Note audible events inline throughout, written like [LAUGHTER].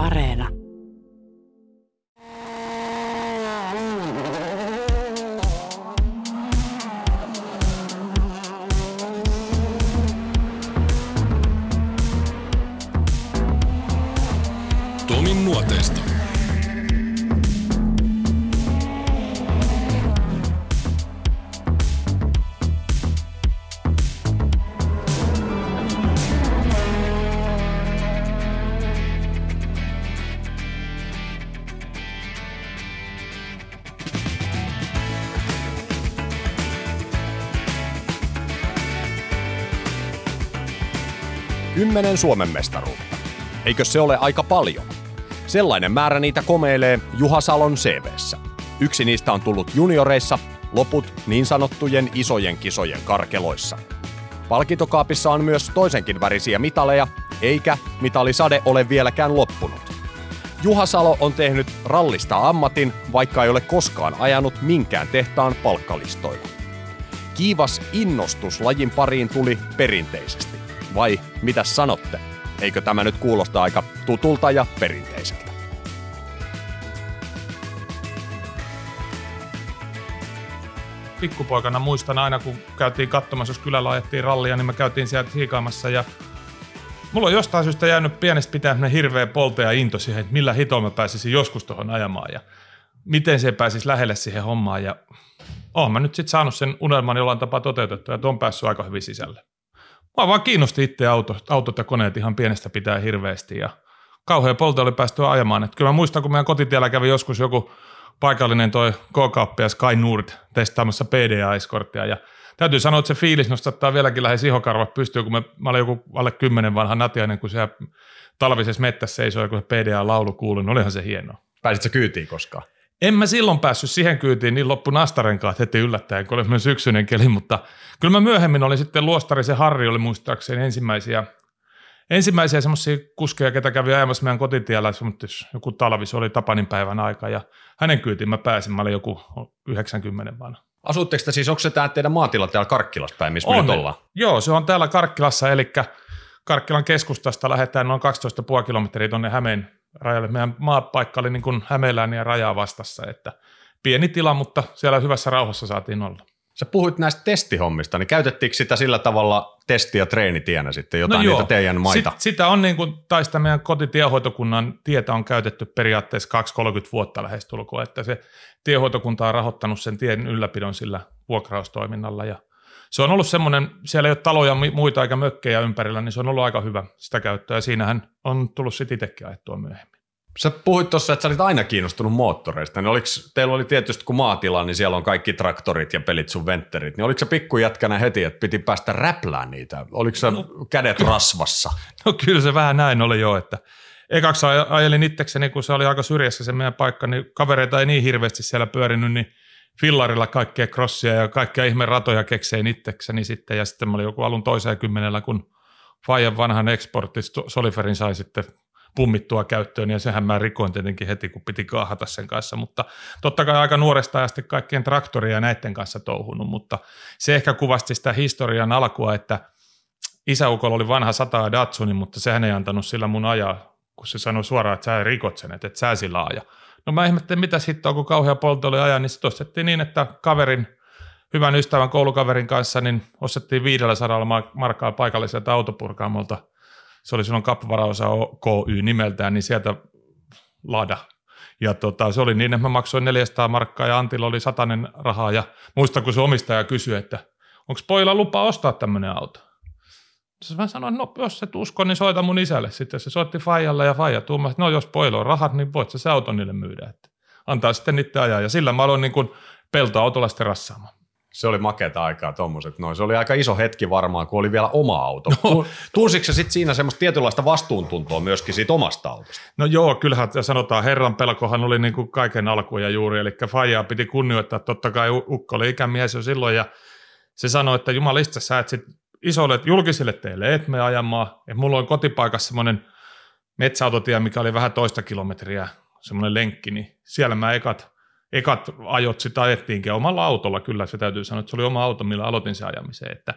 Areena. Kymmenen Suomen mestaruutta. Eikö se ole aika paljon? Sellainen määrä niitä komeilee Juha Salon CVssä. Yksi niistä on tullut junioreissa, loput niin sanottujen isojen kisojen karkeloissa. Palkintokaapissa on myös toisenkin värisiä mitaleja, eikä mitalisade ole vieläkään loppunut. Juha Salo on tehnyt rallista ammatin, vaikka ei ole koskaan ajanut minkään tehtaan palkkalistoilla. Kiivas innostus lajin pariin tuli perinteisesti. Vai mitä sanotte? Eikö tämä nyt kuulosta aika tutulta ja perinteiseltä? pikkupoikana muistan aina, kun käytiin katsomassa, jos kylällä ajettiin rallia, niin me käytiin sieltä hiikaamassa ja mulla on jostain syystä jäänyt pienestä pitää hirveä polte ja into siihen, että millä hitolla mä pääsisin joskus tuohon ajamaan ja miten se pääsisi lähelle siihen hommaan ja oon mä nyt sitten saanut sen unelman jollain tapaa toteutettua ja on päässyt aika hyvin sisälle. Mä vaan kiinnosti itse autot, autot ja koneet ihan pienestä pitää hirveästi ja kauhean polte oli päästy ajamaan. Et kyllä mä muistan, kun meidän kotitiellä kävi joskus joku paikallinen toi K-kauppias Kai Nord testaamassa PDA-eskorttia ja täytyy sanoa, että se fiilis nostattaa vieläkin lähes ihokarvat pystyy, kun me, mä olin joku alle kymmenen vanha natiainen, kun siellä talvisessa mettässä seisoi, kun se PDA-laulu kuului, niin olihan se hienoa. Pääsitkö kyytiin koskaan? En mä silloin päässyt siihen kyytiin, niin loppu nastarenkaat heti yllättäen, kun oli myös syksyinen keli, mutta kyllä mä myöhemmin olin sitten luostari, se Harri oli muistaakseni ensimmäisiä, ensimmäisiä semmoisia kuskeja, ketä kävi ajamassa meidän kotitiellä, joku talvi, se oli Tapanin päivän aika ja hänen kyytiin mä pääsin, mä olin joku 90 vanha. Asutteko te siis, onko se tämä teidän maatila täällä Karkkilassa päin, missä me On. nyt ollaan? Joo, se on täällä Karkkilassa, eli Karkkilan keskustasta lähdetään noin 12,5 kilometriä tuonne Hämeen rajalle. Meidän maapaikka oli niin kuin ja rajaa vastassa, että pieni tila, mutta siellä hyvässä rauhassa saatiin olla. Sä puhuit näistä testihommista, niin käytettiinkö sitä sillä tavalla testi- ja treenitienä sitten jotain No niitä teidän maita? Sit, sitä on niin kuin, tai sitä meidän kotitiehoitokunnan tietä on käytetty periaatteessa 2-30 vuotta lähestulkoon, että se tiehoitokunta on rahoittanut sen tien ylläpidon sillä vuokraustoiminnalla ja se on ollut semmoinen, siellä ei ole taloja muita eikä mökkejä ympärillä, niin se on ollut aika hyvä sitä käyttöä ja siinähän on tullut sitten itsekin ajettua myöhemmin. Sä puhuit tuossa, että sä olit aina kiinnostunut moottoreista, niin oliko, teillä oli tietysti kun maatila, niin siellä on kaikki traktorit ja pelit sun ventterit, niin oliko se pikkujätkänä heti, että piti päästä räplään niitä? Oliko se no, kädet [LAUGHS] rasvassa? No kyllä se vähän näin oli jo, että ekaksi aj- ajelin itsekseni, kun se oli aika syrjässä se meidän paikka, niin kavereita ei niin hirveästi siellä pyörinyt, niin fillarilla kaikkea crossia ja kaikkia ihme ratoja keksein itsekseni sitten, ja sitten mä olin joku alun toiseen kymmenellä, kun Fajan vanhan eksportti Soliferin sai sitten pummittua käyttöön, ja sehän mä rikoin tietenkin heti, kun piti kaahata sen kanssa, mutta totta kai aika nuoresta asti kaikkien traktoria näiden kanssa touhunut, mutta se ehkä kuvasti sitä historian alkua, että isäukolla oli vanha sataa Datsuni, mutta sehän ei antanut sillä mun ajaa, kun se sanoi suoraan, että sä rikot sen, että et sä sillä aja. No mä ihmettelin, mitä sitten on, kun kauhea polto oli ajan, niin se ostettiin niin, että kaverin, hyvän ystävän koulukaverin kanssa, niin ostettiin 500 markkaa paikalliselta autopurkaamolta. Se oli silloin kapvarausa KY nimeltään, niin sieltä lada. Ja tota, se oli niin, että mä maksoin 400 markkaa ja Antilla oli satanen rahaa. Ja muistan, kun se omistaja kysyi, että onko pojilla lupa ostaa tämmöinen auto? Sitten mä sanoin, no jos et usko, niin soita mun isälle. Sitten se soitti Fajalle ja Faija tuumasi, että no jos pojilla on rahat, niin voit sä se auto niille myydä. Että antaa sitten niiden ajaa. Ja sillä mä aloin niin kuin peltoautolla sitten rassaamaan. Se oli makeata aikaa tuommoiset noin. Se oli aika iso hetki varmaan, kun oli vielä oma auto. No. Tunsitko sä sitten siinä semmoista tietynlaista vastuuntuntoa myöskin siitä omasta autosta? No joo, kyllähän sanotaan, herran pelkohan oli niin kuin kaiken alku ja juuri, eli Fajaa piti kunnioittaa, totta kai Ukko oli ikämies jo silloin, ja se sanoi, että jumalista sä et sit isolle julkisille teille et me ajamaan, että mulla on kotipaikassa semmoinen metsäautotie, mikä oli vähän toista kilometriä, semmoinen lenkki, niin siellä mä ekat, ekat ajot sitä ajettiinkin omalla autolla, kyllä se täytyy sanoa, että se oli oma auto, millä aloitin se ajamiseen, että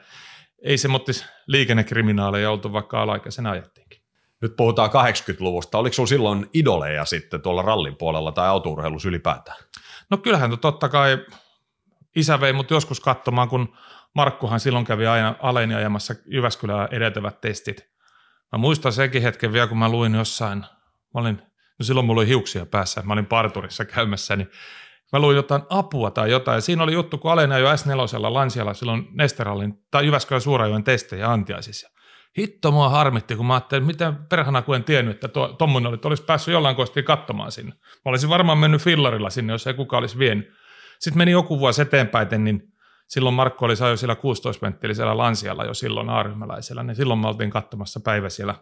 ei se mottis liikennekriminaaleja oltu, vaikka alaikäisenä ajettiinkin. Nyt puhutaan 80-luvusta. Oliko sinulla silloin idoleja sitten tuolla rallin puolella tai autourheilussa ylipäätään? No kyllähän totta kai isä vei mut joskus katsomaan, kun Markkuhan silloin kävi aina aleni ajamassa Jyväskylään edeltävät testit. Mä muistan senkin hetken vielä, kun mä luin jossain, mä olin, no silloin mulla oli hiuksia päässä, mä olin parturissa käymässä, niin mä luin jotain apua tai jotain. Ja siinä oli juttu, kun Alena jo S4 Lansialla silloin Nesterallin tai Jyväskylän Suurajoen testejä antiaisissa. Hitto mua harmitti, kun mä ajattelin, miten perhana kun en tiennyt, että tuommoinen oli, että olisi päässyt jollain kosti katsomaan sinne. Mä olisin varmaan mennyt fillarilla sinne, jos ei kukaan olisi vienyt. Sitten meni joku vuosi eteenpäin, niin silloin Markku oli jo siellä 16 siellä Lansialla jo silloin aaryhmäläisellä, niin silloin me oltiin katsomassa päivä siellä.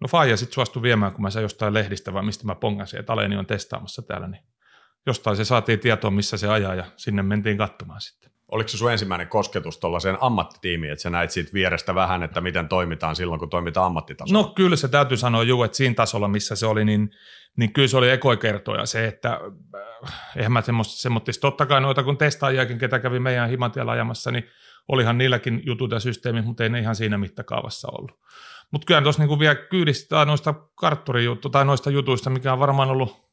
No Faija sitten suostui viemään, kun mä sain jostain lehdistä vai mistä mä pongasin, että Aleni on testaamassa täällä, niin jostain se saatiin tietoa, missä se ajaa ja sinne mentiin katsomaan sitten. Oliko se sun ensimmäinen kosketus tuollaiseen ammattitiimiin, että sä näit siitä vierestä vähän, että miten toimitaan silloin, kun toimitaan ammattitasolla? No kyllä se täytyy sanoa juu, että siinä tasolla, missä se oli, niin, niin kyllä se oli ekoikertoja se, että äh, eihän mä semmoista, totta kai noita kun testaajiakin, ketä kävi meidän himantiellä ajamassa, niin olihan niilläkin jutut ja systeemit, mutta ei ne ihan siinä mittakaavassa ollut. Mutta kyllä tuossa niinku vielä kyydistää noista kartturijuttu tai noista jutuista, mikä on varmaan ollut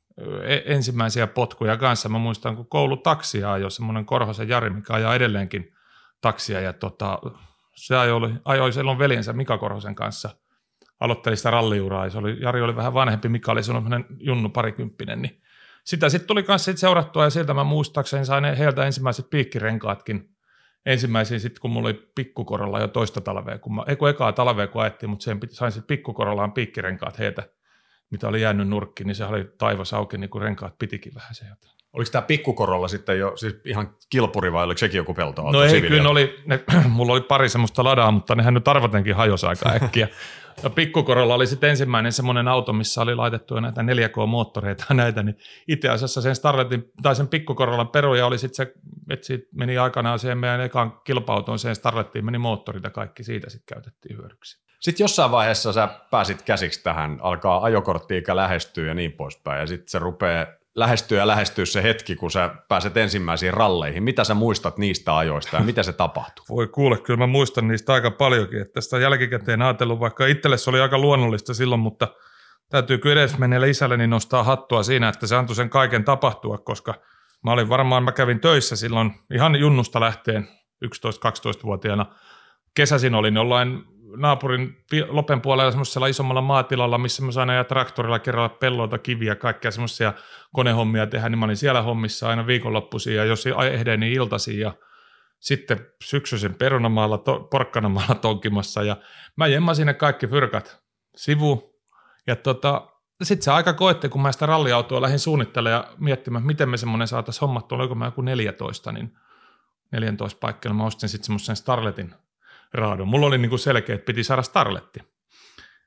ensimmäisiä potkuja kanssa. Mä muistan, kun koulu taksia ajoi semmoinen Korhosen Jari, mikä ajaa edelleenkin taksia ja tota, se ajoi, ajoi silloin veljensä Mika Korhosen kanssa. Aloitteli sitä ralliuraa ja se oli, Jari oli vähän vanhempi, Mika oli semmoinen junnu parikymppinen, niin sitä sitten tuli kanssa sit seurattua ja sieltä mä muistaakseni sain heiltä ensimmäiset piikkirenkaatkin ensimmäisiä sitten, kun mulla oli pikkukorolla jo toista talvea, kun mä, ei kun ekaa talvea kun ajettiin, mutta sen sain sitten pikkukorollaan piikkirenkaat heiltä mitä oli jäänyt nurkkiin, niin se oli taivas auki, niin kuin renkaat pitikin vähän se jotain. Oliko tämä pikkukorolla sitten jo siis ihan kilpuri vai oliko sekin joku pelto? No ei, kyllä oli, ne, [CLEARS THROAT] mulla oli pari semmoista ladaa, mutta nehän nyt arvatenkin hajosi aika [LAUGHS] äkkiä. Ja pikkukorolla oli sitten ensimmäinen semmoinen auto, missä oli laitettu näitä 4K-moottoreita ja näitä, niin itse asiassa sen Starletin, tai sen pikkukorollan peruja oli sitten se, että siitä meni aikanaan siihen meidän ekaan kilpa siihen Starlettiin meni moottorit ja kaikki siitä sitten käytettiin hyödyksi. Sitten jossain vaiheessa sä pääsit käsiksi tähän, alkaa ajokortti-ikä lähestyä ja niin poispäin, ja sitten se rupeaa lähestyä ja lähestyä se hetki, kun sä pääset ensimmäisiin ralleihin. Mitä sä muistat niistä ajoista ja mitä se tapahtuu? [LAUGHS] Voi kuule, kyllä mä muistan niistä aika paljonkin, että tästä jälkikäteen ajatellut, vaikka itselle se oli aika luonnollista silloin, mutta täytyy kyllä edes menneelle isälleni nostaa hattua siinä, että se antoi sen kaiken tapahtua, koska mä olin varmaan, mä kävin töissä silloin ihan junnusta lähteen 11-12-vuotiaana. Kesäsin olin jollain naapurin Lopen puolella semmoisella isommalla maatilalla, missä mä sain ajaa traktorilla kerralla pelloilta kiviä, kaikkea semmoisia konehommia tehdä, niin mä olin siellä hommissa aina viikonloppuisin ja jos ehdin, niin iltaisin ja sitten syksyisen perunamaalla, to, porkkanamaalla tonkimassa ja mä jemmasin ne kaikki fyrkat sivu ja tota, sitten se aika koette, kun mä sitä ralliautoa lähdin suunnittelemaan ja miettimään, miten me semmoinen saataisiin hommattua, oliko mä joku 14, niin 14 paikkeilla mä ostin sitten semmoisen Starletin raadon. Mulla oli niinku selkeä, että piti saada Starletti.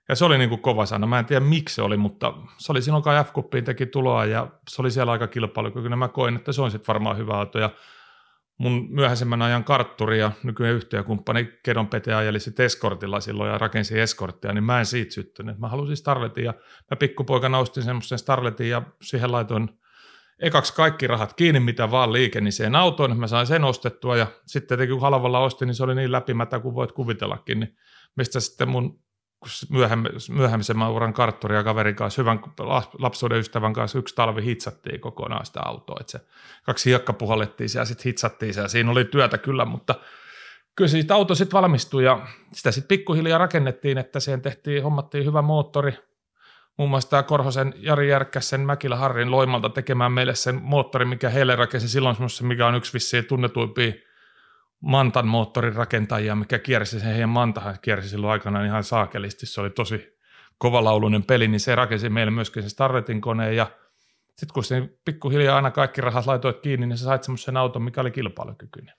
Ja se oli niinku kova sana. Mä en tiedä miksi se oli, mutta se oli silloin, kun f teki tuloa ja se oli siellä aika kilpailukykyinen. Mä koin, että se on sitten varmaan hyvä auto. Ja mun myöhäisemmän ajan kartturi ja nykyinen yhtiökumppani Kedon Pete ajeli sitten Eskortilla silloin ja rakensi Eskorttia, niin mä en siitä syttynyt. Mä halusin Starletin ja mä pikkupoikana ostin semmoisen Starletin ja siihen laitoin – ekaksi kaikki rahat kiinni, mitä vaan liikenniseen autoon, mä sain sen ostettua ja sitten kun halvalla ostin, niin se oli niin läpimätä kuin voit kuvitellakin, niin mistä sitten mun myöhemmisen uran kartturi ja kaverin kanssa, hyvän lapsuuden ystävän kanssa yksi talvi hitsattiin kokonaan sitä autoa, että se kaksi hiekka puhallettiin ja sitten hitsattiin se ja siinä oli työtä kyllä, mutta kyllä siitä auto sitten valmistui ja sitä sitten pikkuhiljaa rakennettiin, että siihen tehtiin, hommattiin hyvä moottori, muun muassa tämä Korhosen Jari Järkkäs sen Mäkilä Harrin Loimalta tekemään meille sen moottorin, mikä heille rakensi silloin semmoista, mikä on yksi vissiin tunnetuimpia Mantan moottorin rakentajia, mikä kiersi sen heidän Mantahan kiersi silloin aikanaan ihan saakelisti. Se oli tosi kovalauluinen peli, niin se rakensi meille myöskin se Starretin koneen ja sitten kun se pikkuhiljaa aina kaikki rahat laitoit kiinni, niin sä sait semmoisen auton, mikä oli kilpailukykyinen.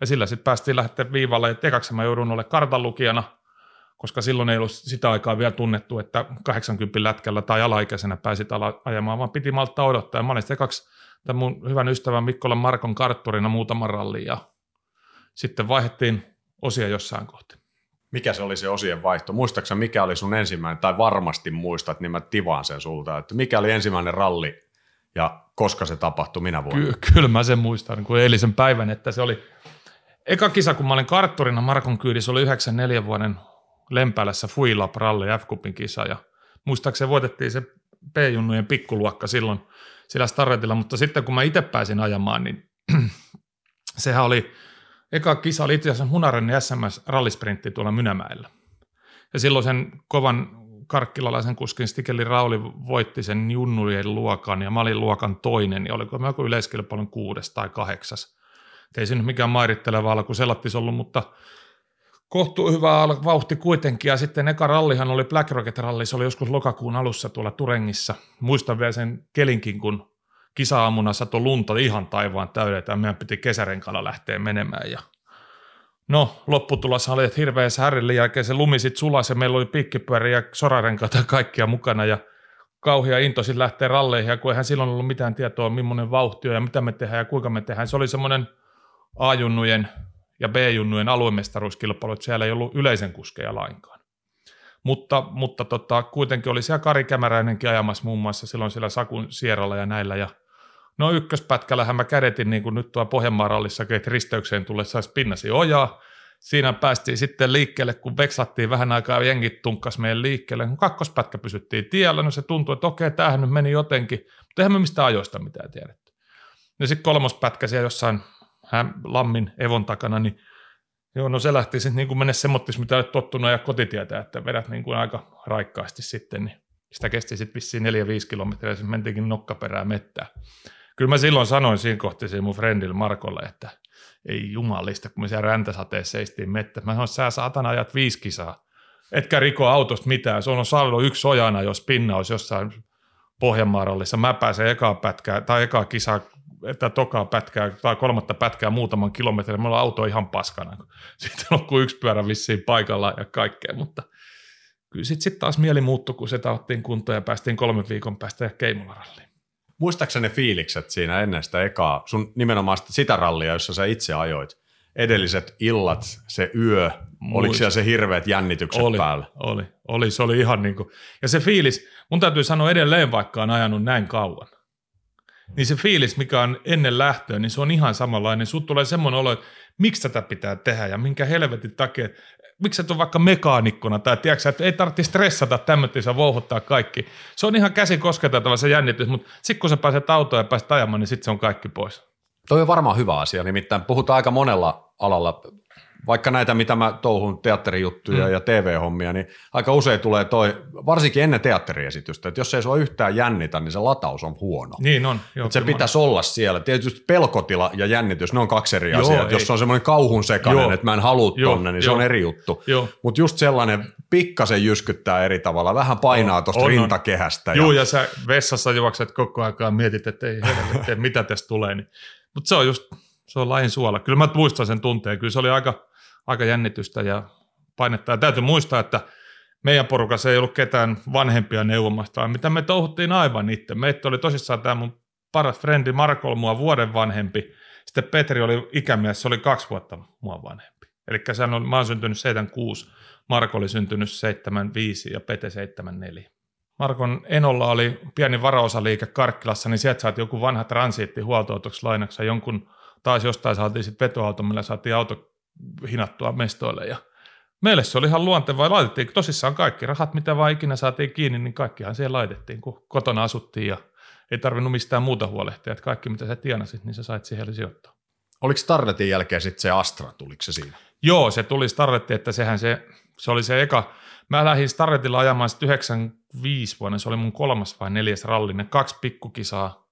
Ja sillä sitten päästiin lähteä viivalle, että ekaksi mä joudun olemaan kartanlukijana – koska silloin ei ollut sitä aikaa vielä tunnettu, että 80 lätkällä tai alaikäisenä pääsit ala ajamaan, vaan piti malttaa odottaa. Ja mä olin kaksi tämän mun hyvän ystävän Mikkolan Markon kartturina muutaman rallin ja sitten vaihdettiin osia jossain kohti. Mikä se oli se osien vaihto? Muistaaksä mikä oli sun ensimmäinen, tai varmasti muistat, niin mä tivaan sen sulta, että mikä oli ensimmäinen ralli ja koska se tapahtui, minä vuonna? Ky- kyllä mä sen muistan, kuin eilisen päivän, että se oli eka kisa, kun mä olin kartturina Markon kyydissä, oli 94 vuoden Lempäälässä Fuilap Rally f kisa ja muistaakseni voitettiin se P-junnujen pikkuluokka silloin sillä starretilla, mutta sitten kun mä itse pääsin ajamaan, niin [CLEARS THROAT] sehän oli, eka kisa oli itse asiassa Hunarennen SMS-rallisprintti tuolla Mynämäellä. Ja silloin sen kovan karkkilalaisen kuskin Stikeli Rauli voitti sen junnujen luokan ja mä olin luokan toinen ja oliko mä joku yleiskilpailun kuudes tai kahdeksas. Et ei se nyt mikään mairitteleva alku sellattis ollut, mutta kohtuu hyvä vauhti kuitenkin. Ja sitten eka rallihan oli Black Rocket Rally, se oli joskus lokakuun alussa tuolla Turengissa. Muistan vielä sen kelinkin, kun kisa-aamuna satoi lunta ihan taivaan täydeltä ja meidän piti kesärenkalla lähteä menemään. Ja No, lopputulos oli, että hirveä härrillin jälkeen se lumi sitten sulasi ja meillä oli piikkipyöriä ja sorarenkaita kaikkia mukana ja kauhia into sitten lähtee ralleihin ja kun eihän silloin ollut mitään tietoa, millainen vauhti on ja mitä me tehdään ja kuinka me tehdään. Se oli semmoinen A-junnujen ja B-junnujen aluemestaruuskilpailu, että siellä ei ollut yleisen kuskeja lainkaan. Mutta, mutta tota, kuitenkin oli siellä Kari Kämäräinenkin ajamassa muun muassa silloin siellä Sakun Sierralla ja näillä ja No ykköspätkällähän mä kädetin niin kuin nyt tuo Pohjanmaan rallissakin, että risteykseen tulee saisi pinnasi ojaa. Siinä päästiin sitten liikkeelle, kun veksattiin vähän aikaa, jengit tunkkas meidän liikkeelle. Kun kakkospätkä pysyttiin tiellä, no se tuntui, että okei, tämähän nyt meni jotenkin, mutta eihän me mistään ajoista mitään tiedetty. Ja sitten kolmospätkä siellä jossain hän, Lammin Evon takana, niin joo, no se lähti sitten niin mennä semmoittis, mitä olet tottunut ja kotitietä, että vedät niin kuin aika raikkaasti sitten, niin sitä kesti sitten vissiin 4-5 kilometriä, ja mentiinkin nokkaperää mettää. Kyllä mä silloin sanoin siinä kohti mun friendille Markolle, että ei jumalista, kun me siellä räntäsateessa seistiin mettä. Mä sanoin, sä saatana ajat viisi kisaa. Etkä riko autosta mitään. Se on saanut yksi ojana, jos pinna olisi jossain Pohjanmaarallissa. Mä pääsen ekaa pätkää tai ekaa kisaa että tokaa pätkää tai kolmatta pätkää muutaman kilometrin, mulla on auto ihan paskana. Sitten on kuin yksi pyörä vissiin paikalla ja kaikkea, mutta kyllä sitten sit taas mieli muuttui, kun se ottiin kuntoon ja päästiin kolmen viikon päästä Keimolaralliin. Muistaakseni ne fiilikset siinä ennen sitä ekaa, sun nimenomaan sitä rallia, jossa sä itse ajoit? Edelliset illat, se yö, Muist. oliko siellä se hirveät jännitykset oli, päällä? Oli, oli, se oli ihan niin kuin, ja se fiilis, mun täytyy sanoa edelleen, vaikka on ajanut näin kauan, niin se fiilis, mikä on ennen lähtöä, niin se on ihan samanlainen. Sut tulee semmoinen olo, että miksi tätä pitää tehdä ja minkä helvetin takia, miksi et ole vaikka mekaanikkona tai tiedätkö, että ei tarvitse stressata tämmöistä vouhuttaa kaikki. Se on ihan käsi kosketeltava se jännitys, mutta sitten kun sä pääset autoon ja pääset ajamaan, niin sitten se on kaikki pois. Toi on varmaan hyvä asia, nimittäin puhutaan aika monella alalla vaikka näitä, mitä mä touhun teatterijuttuja mm. ja TV-hommia, niin aika usein tulee toi, varsinkin ennen teatteriesitystä, että jos ei sua yhtään jännitä, niin se lataus on huono. Niin on. Joo, se pitäisi olla siellä. Tietysti pelkotila ja jännitys, ne on kaksi eri asiaa. Jos se on semmoinen kauhun sekainen, joo. että mä en halua joo, tonne, niin joo. se on eri juttu. Mutta just sellainen pikkasen jyskyttää eri tavalla, vähän painaa tuosta rintakehästä. Joo, ja... ja sä vessassa juokset koko ajan mietit, että ei helvetti, mitä tästä tulee. Niin. Mutta se on just, se on lain suola. Kyllä mä muistan sen tunteen. Kyllä se oli aika, aika jännitystä ja painetta. Ja täytyy muistaa, että meidän porukassa ei ollut ketään vanhempia neuvomasta, vaan mitä me touhuttiin aivan itse. Meitä oli tosissaan tämä mun paras frendi Marko mua vuoden vanhempi. Sitten Petri oli ikämies, se oli kaksi vuotta mua vanhempi. Eli mä oon syntynyt 76, Marko oli syntynyt 75 ja Pete 74. Markon Enolla oli pieni varaosaliike Karkkilassa, niin sieltä saatiin joku vanha transiitti huoltoautoksi lainaksi jonkun taas jostain saatiin sitten vetoauto, millä saatiin auto hinattua mestoille ja meille se oli ihan luontevaa. Laitettiin tosissaan kaikki rahat, mitä vaan ikinä saatiin kiinni, niin kaikkihan siihen laitettiin, kun kotona asuttiin ja ei tarvinnut mistään muuta huolehtia, että kaikki mitä sä tienasit, niin sä sait siihen sijoittaa. Oliko Starretin jälkeen sitten se Astra, tuliko se siinä? Joo, se tuli Starretti, että sehän se, se oli se eka, mä lähdin Starretilla ajamaan sitten 95 vuonna, se oli mun kolmas vai neljäs ralli, ne kaksi pikkukisaa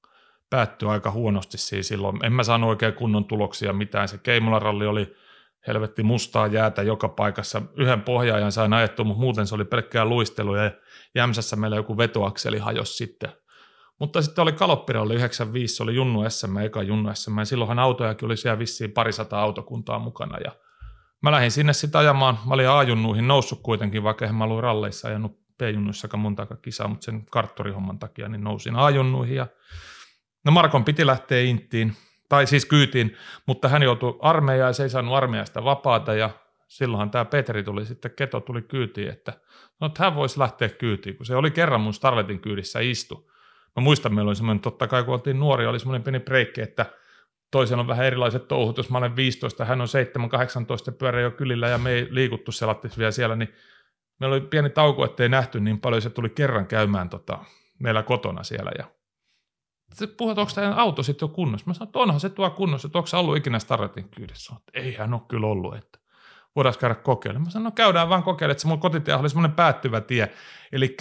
päättyi aika huonosti siis silloin. En mä saanut oikein kunnon tuloksia mitään, se Keimola-ralli oli helvetti mustaa jäätä joka paikassa. Yhden pohjaajan sain ajettu, mutta muuten se oli pelkkää luistelua ja Jämsässä meillä joku vetoakseli hajosi sitten. Mutta sitten oli Kaloppiralli 95, se oli Junnu SM, eka Junnu SM, ja silloinhan autojakin oli siellä vissiin parisata autokuntaa mukana, ja mä lähdin sinne sitten ajamaan, mä olin A-junnuihin noussut kuitenkin, vaikka en mä ollut ralleissa ajanut B-junnuissakaan monta kisaa, mutta sen karttorihomman takia niin nousin A-junnuihin, ja no Markon piti lähteä Inttiin, tai siis kyytiin, mutta hän joutui armeijaan ja se ei saanut armeijasta vapaata. Ja silloinhan tämä Petri tuli sitten, Keto tuli kyytiin, että, no, että hän voisi lähteä kyytiin, kun se oli kerran mun Starletin kyydissä istu. Mä muistan, meillä oli semmoinen, totta kai kun oltiin nuori, oli semmoinen pieni breikki, että toisen on vähän erilaiset touhut, jos mä olen 15, hän on 7-18 pyörä jo kylillä ja me ei liikuttu selattis vielä siellä, niin meillä oli pieni tauko, ettei nähty niin paljon, se tuli kerran käymään tota, meillä kotona siellä ja puhuu, että onko tämä auto sitten jo kunnossa. Mä sanoin, että onhan se tuo kunnossa, että onko se ollut ikinä Starretin kyydissä. Että eihän ole kyllä ollut, että voidaan käydä kokeilemaan. Mä sanoin, no käydään vaan kokeilemaan, että se mun kotitie oli semmoinen päättyvä tie. Eli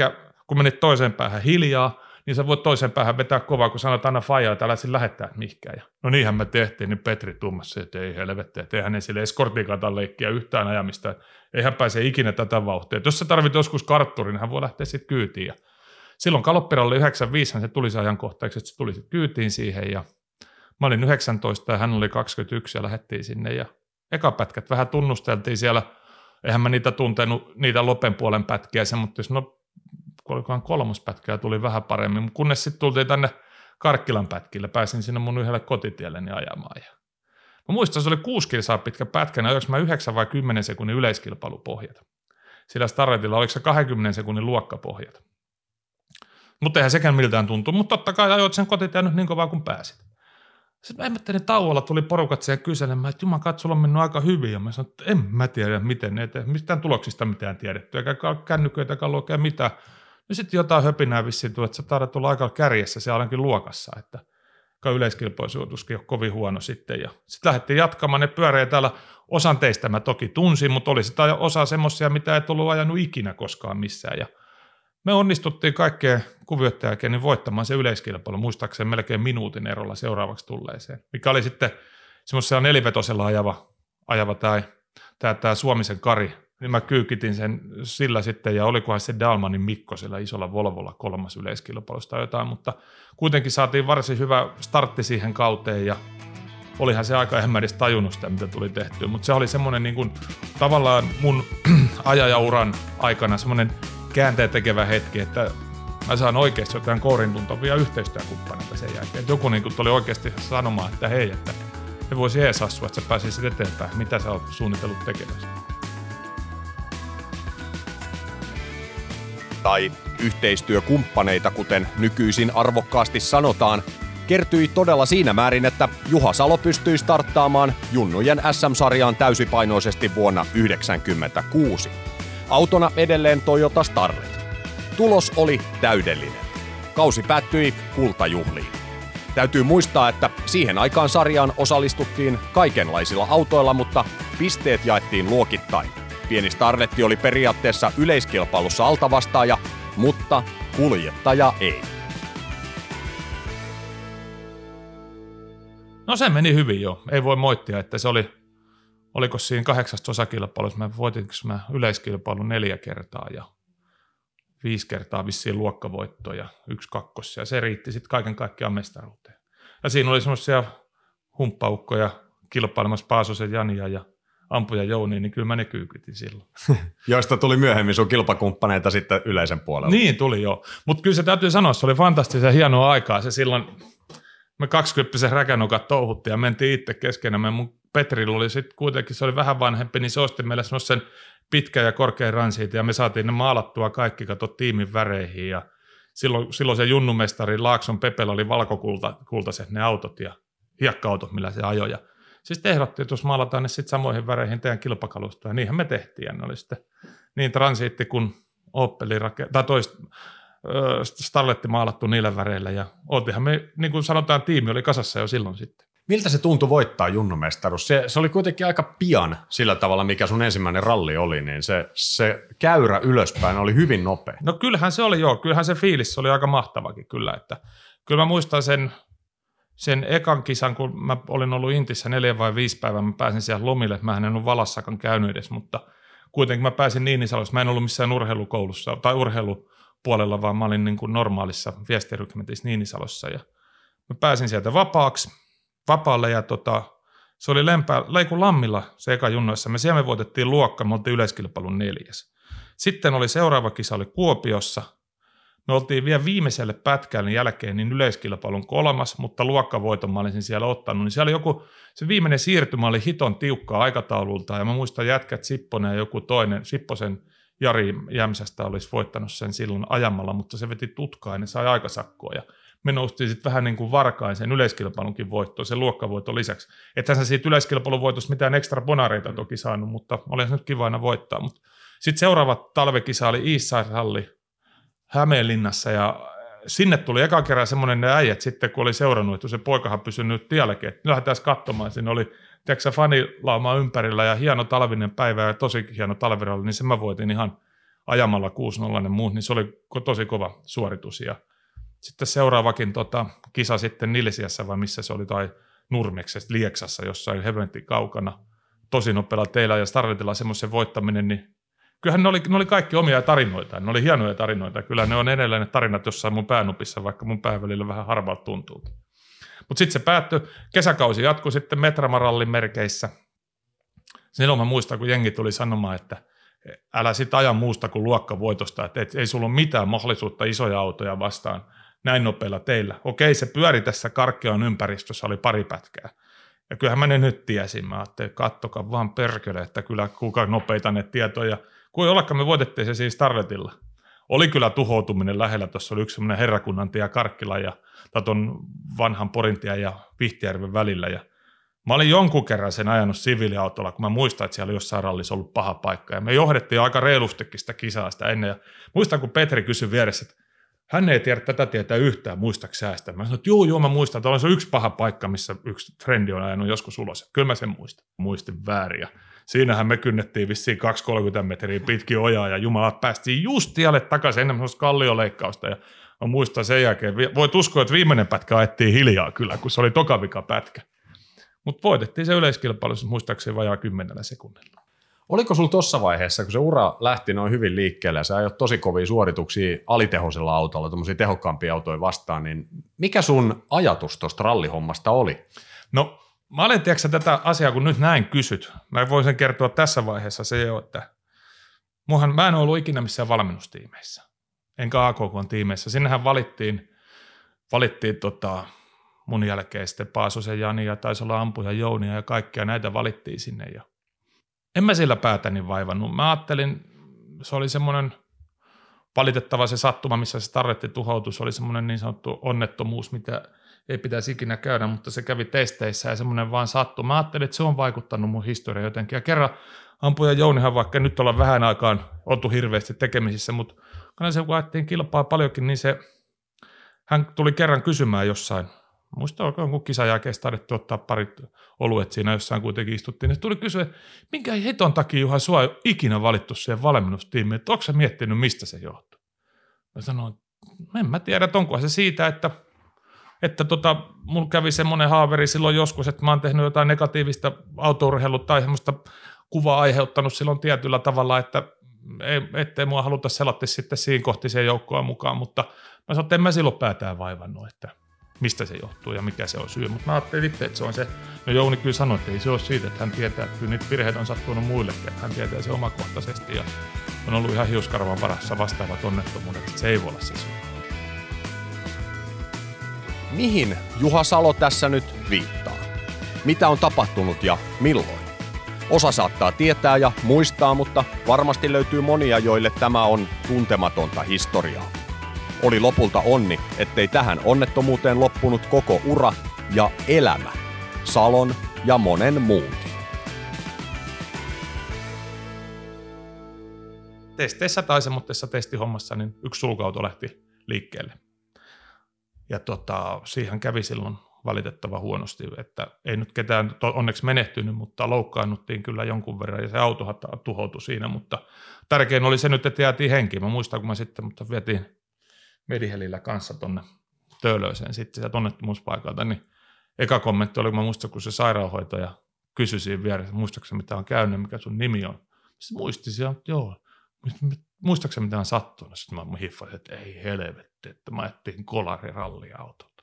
kun menit toiseen päähän hiljaa, niin sä voit toiseen päähän vetää kovaa, kun sanot aina fajaa, että älä sin lähettää mihinkään. Ja no niinhän me tehtiin, niin Petri tummassa, että ei helvetti, että eihän sille eskortikatan leikkiä yhtään ajamista. Eihän pääse ikinä tätä vauhtia. Et jos sä tarvit joskus kartturin, niin hän voi lähteä sitten kyytiin. Ja silloin Kaloppira oli 95, se tuli se ajankohtaiseksi, että se tuli sitten kyytiin siihen ja mä olin 19 ja hän oli 21 ja lähdettiin sinne ja eka pätkät vähän tunnusteltiin siellä, eihän mä niitä tuntenut, niitä lopen puolen pätkiä, se, mutta jos no olikohan kolmas pätkää tuli vähän paremmin, kunnes sitten tultiin tänne Karkkilan pätkille, pääsin sinne mun yhdelle kotitielleni ajamaan. Ja mä muistan, se oli kuusi kilsaa pitkä pätkä, niin mä 9 vai 10 sekunnin yleiskilpailupohjat. Sillä Starretilla oliko se 20 sekunnin luokkapohjat. Mutta eihän sekään miltään tuntu, mutta totta kai ajoit sen kotitien nyt niin kovaa kuin pääsit. Sitten mä en tauolla tuli porukat siihen kyselemään, että juman katso, on mennyt aika hyvin. Ja mä sanoin, että en mä tiedä, miten ne tee. Mistään tuloksista mitään tiedetty, eikä kännyköitä, eikä oikein mitään. Ja sitten jotain höpinää vissiin tuli, että sä taidat olla aika kärjessä siellä ainakin luokassa, että yleiskilpaisuutuskin on kovin huono sitten. Ja sitten lähdettiin jatkamaan, ne pyöreä täällä. Osan teistä mä toki tunsin, mutta oli sitä osa semmoisia, mitä et ollut ajanut ikinä koskaan missään. Ja me onnistuttiin kaikkeen kuvioiden jälkeen niin voittamaan se yleiskilpailu, muistaakseni melkein minuutin erolla seuraavaksi tulleeseen, mikä oli sitten semmoisella nelivetosella ajava, ajava tämä, tämä, tämä Suomisen Kari, niin mä kyykitin sen sillä sitten, ja olikohan se Dalmanin Mikko sillä isolla Volvolla kolmas yleiskilpailusta tai jotain, mutta kuitenkin saatiin varsin hyvä startti siihen kauteen, ja olihan se aika, en mä edes tajunnut sitä, mitä tuli tehtyä, mutta se oli semmoinen niin kuin, tavallaan mun [CLEARS THROAT] ajajauran aikana semmoinen käänteen tekevä hetki, että mä saan oikeasti jotain kourin tuntavia yhteistyökumppaneita sen jälkeen. Joku niin tuli oikeasti sanomaan, että hei, että se voisi jeesaa sua, että sä pääsisit eteenpäin. Mitä sä oot suunnitellut tekemässä? Tai yhteistyökumppaneita, kuten nykyisin arvokkaasti sanotaan, kertyi todella siinä määrin, että Juha Salo pystyi starttaamaan Junnujen SM-sarjaan täysipainoisesti vuonna 1996. Autona edelleen Toyota Starlet. Tulos oli täydellinen. Kausi päättyi kultajuhliin. Täytyy muistaa, että siihen aikaan sarjaan osallistuttiin kaikenlaisilla autoilla, mutta pisteet jaettiin luokittain. Pieni Starletti oli periaatteessa yleiskilpailussa altavastaaja, mutta kuljettaja ei. No se meni hyvin jo. Ei voi moittia, että se oli oliko siinä kahdeksasta osakilpailussa, mä voitinko mä yleiskilpailun neljä kertaa ja viisi kertaa vissiin luokkavoittoja, yksi kakkos, ja se riitti sitten kaiken kaikkiaan mestaruuteen. Ja siinä oli semmoisia humppaukkoja kilpailemassa Paasosen Jania ja ampuja Jouni, niin kyllä mä ne kyykytin silloin. [LAUGHS] Joista tuli myöhemmin sun kilpakumppaneita sitten yleisen puolella. Niin tuli joo, mutta kyllä se täytyy sanoa, se oli fantastisen hienoa aikaa. Se silloin, me 20 räkänukat touhuttiin ja mentiin itse keskenämme. Mun Petrillä oli sitten kuitenkin, se oli vähän vanhempi, niin se osti meille semmoisen pitkä ja korkea ransiit ja me saatiin ne maalattua kaikki, kato tiimin väreihin ja silloin, silloin se junnumestari Laakson Pepellä oli valkokultaiset ne autot ja hiekka-autot, millä se ajoi ja siis ehdottiin, että jos maalataan ne sitten samoihin väreihin teidän kilpakalusta ja niinhän me tehtiin ja ne oli sitten niin transiitti kuin Opeli rake- tai toista Starletti maalattu niillä väreillä ja oltiinhan me, niin kuin sanotaan, tiimi oli kasassa jo silloin sitten. Miltä se tuntui voittaa junnumestaruus? Se, se oli kuitenkin aika pian sillä tavalla, mikä sun ensimmäinen ralli oli, niin se, se käyrä ylöspäin oli hyvin nopea. No kyllähän se oli joo, kyllähän se fiilis oli aika mahtavakin kyllä, että kyllä mä muistan sen, sen ekan kisan, kun mä olin ollut Intissä neljä vai viisi päivää, mä pääsin siellä lomille, mä en ollut Valassakaan käynyt edes, mutta kuitenkin mä pääsin Niinisalossa, mä en ollut missään urheilukoulussa tai urheilupuolella, vaan mä olin niin kuin normaalissa viestirykmentissä Niinisalossa. Ja mä pääsin sieltä vapaaksi, vapaalle ja tota, se oli lempää, Leiku Lammilla se eka junnoissa. Me siellä me voitettiin luokka, me oltiin yleiskilpailun neljäs. Sitten oli seuraava kisa oli Kuopiossa. Me oltiin vielä viimeiselle pätkälle jälkeen niin yleiskilpailun kolmas, mutta luokkavoiton mä olisin siellä ottanut. Niin siellä joku, se viimeinen siirtymä oli hiton tiukkaa aikataululta ja mä muistan jätkät Sipponen ja joku toinen, Sipposen Jari Jämsästä olisi voittanut sen silloin ajamalla, mutta se veti tutkaa ja ne sai aikasakkoa. Ja me noustiin sitten vähän niin kuin varkaisen yleiskilpailunkin voittoon, sen luokkavoiton lisäksi. Ethän se siitä yleiskilpailun voitosta mitään ekstra bonareita toki saanut, mutta oli nyt kiva aina voittaa. Sitten seuraava talvekisa oli Eastside Hämeenlinnassa ja sinne tuli eka kerran semmoinen ne äijät sitten, kun oli seurannut, että se poikahan pysynyt tielläkin, että lähdetään katsomaan. Siinä oli tiedätkö, fanilauma ympärillä ja hieno talvinen päivä ja tosi hieno talviralli, niin sen mä voitin ihan ajamalla 6-0 muut, niin se oli tosi kova suoritus. Ja sitten seuraavakin tota, kisa sitten Nilsiässä, vai missä se oli, tai Nurmeksessa, Lieksassa, jossain heventin kaukana, tosi nopealla teillä ja Starletilla semmoisen voittaminen, niin kyllähän ne oli, ne oli kaikki omia tarinoita, ne oli hienoja tarinoita. Kyllä ne on edelleen ne tarinat jossain mun päänupissa, vaikka mun pää välillä vähän harvalta tuntuukin. Mutta sitten se päättyi, kesäkausi jatkui sitten Metramarallin merkeissä. Silloin mä muistan, kun jengi tuli sanomaan, että älä sit aja muusta kuin luokkavoitosta, että et, ei sulla ole mitään mahdollisuutta isoja autoja vastaan näin nopeilla teillä. Okei, se pyöri tässä karkkeon ympäristössä, oli pari pätkää. Ja kyllähän mä ne nyt tiesin. Mä ajattelin, kattokaa vaan perkele, että kyllä kuka nopeita ne tietoja. Kun ollakaan me voitettiin se siis Tarletilla. Oli kyllä tuhoutuminen lähellä. Tuossa oli yksi semmoinen herrakunnan tie Karkkila ja tuon vanhan Porintia ja Vihtijärven välillä. Ja mä olin jonkun kerran sen ajanut siviiliautolla, kun mä muistan, että siellä oli jossain rallissa ollut paha paikka. Ja me johdettiin aika reilustikin sitä kisaa sitä ennen. Ja muistan, kun Petri kysyi vieressä, että hän ei tiedä tätä tietää yhtään, muistaako säästä. Mä sanoin, että juu, juu, mä muistan, että on yksi paha paikka, missä yksi trendi on ajanut joskus ulos. Kyllä mä sen muistan. Muistin väärin. Ja siinähän me kynnettiin vissiin 2-30 metriä pitkin ojaa ja Jumala päästiin just tielle takaisin ennen sellaista kallioleikkausta. Ja mä muistan sen jälkeen, voit uskoa, että viimeinen pätkä ajettiin hiljaa kyllä, kun se oli tokavika pätkä. Mutta voitettiin se yleiskilpailussa muistaakseni vajaa kymmenellä sekunnilla. Oliko sulla tuossa vaiheessa, kun se ura lähti noin hyvin liikkeelle ja sä ajot tosi kovia suorituksia alitehoisella autolla, tuommoisia tehokkaampia autoja vastaan, niin mikä sun ajatus tuosta rallihommasta oli? No mä olen tiedätkö, tätä asiaa, kun nyt näin kysyt. Mä voisin kertoa tässä vaiheessa se jo, että muhan, mä en ollut ikinä missään valmennustiimeissä, enkä AKK-tiimeissä. Sinnehän valittiin, valittiin tota, mun jälkeen sitten Paasosen Jani ja taisi olla Ampuja Jounia ja kaikkia näitä valittiin sinne. Ja en mä sillä päätäni vaivannut. Mä ajattelin, se oli semmoinen valitettava se sattuma, missä se tarretti tuhoutus, oli semmoinen niin sanottu onnettomuus, mitä ei pitäisi ikinä käydä, mutta se kävi testeissä ja semmoinen vaan sattui. Mä ajattelin, että se on vaikuttanut mun historiaan jotenkin. Ja kerran ampuja Jounihan, vaikka nyt ollaan vähän aikaan oltu hirveästi tekemisissä, mutta kun se kun kilpaa paljonkin, niin se, hän tuli kerran kysymään jossain Muista olkoon, kun kisan jälkeen tarvittiin ottaa parit oluet siinä jossain kuitenkin istuttiin. Ne tuli kysyä, minkä heton takia Juha sua ei ikinä valittu siihen valmennustiimiin, että onko sä miettinyt, mistä se johtuu? Mä sanoin, en mä tiedä, että onko se siitä, että, että tota, mulla kävi semmoinen haaveri silloin joskus, että mä oon tehnyt jotain negatiivista autourheilua tai semmoista kuvaa aiheuttanut silloin tietyllä tavalla, että ei, ettei mua haluta selatti sitten siinä kohti siihen joukkoon mukaan, mutta mä sanoin, että en mä silloin päätään vaivannut, että – mistä se johtuu ja mikä se on syy. Mutta mä ajattelin itse, että se on se, no Jouni kyllä sanoi, että ei se ole siitä, että hän tietää, että kyllä niitä virheitä on sattunut muillekin, että hän tietää se omakohtaisesti ja on ollut ihan hiuskarvan varassa vastaavat onnettomuudet, että se ei voi olla se syy. Mihin Juha Salo tässä nyt viittaa? Mitä on tapahtunut ja milloin? Osa saattaa tietää ja muistaa, mutta varmasti löytyy monia, joille tämä on tuntematonta historiaa. Oli lopulta onni, ettei tähän onnettomuuteen loppunut koko ura ja elämä, Salon ja monen muunkin. Testeissä tai semmoisessa testihommassa niin yksi sulkauto lähti liikkeelle. Ja tota, siihen kävi silloin valitettava huonosti, että ei nyt ketään onneksi menehtynyt, mutta loukkaannuttiin kyllä jonkun verran ja se auto tuhoutui siinä, mutta tärkein oli se nyt, että jäätiin henkiin. Mä muistan, kun mä sitten, mutta vietiin Medihelillä kanssa tonne Töölöiseen sitten sieltä onnettomuuspaikalta, niin eka kommentti oli, kun mä muistan, kun se sairaanhoitaja kysyi siinä vieressä, muistaakseni mitä on käynyt, mikä sun nimi on. Sitten muisti että joo, muistaakseni mitä on sattunut. Sitten mä hiffasin, että ei helvetti, että mä ettiin kolariralliautot.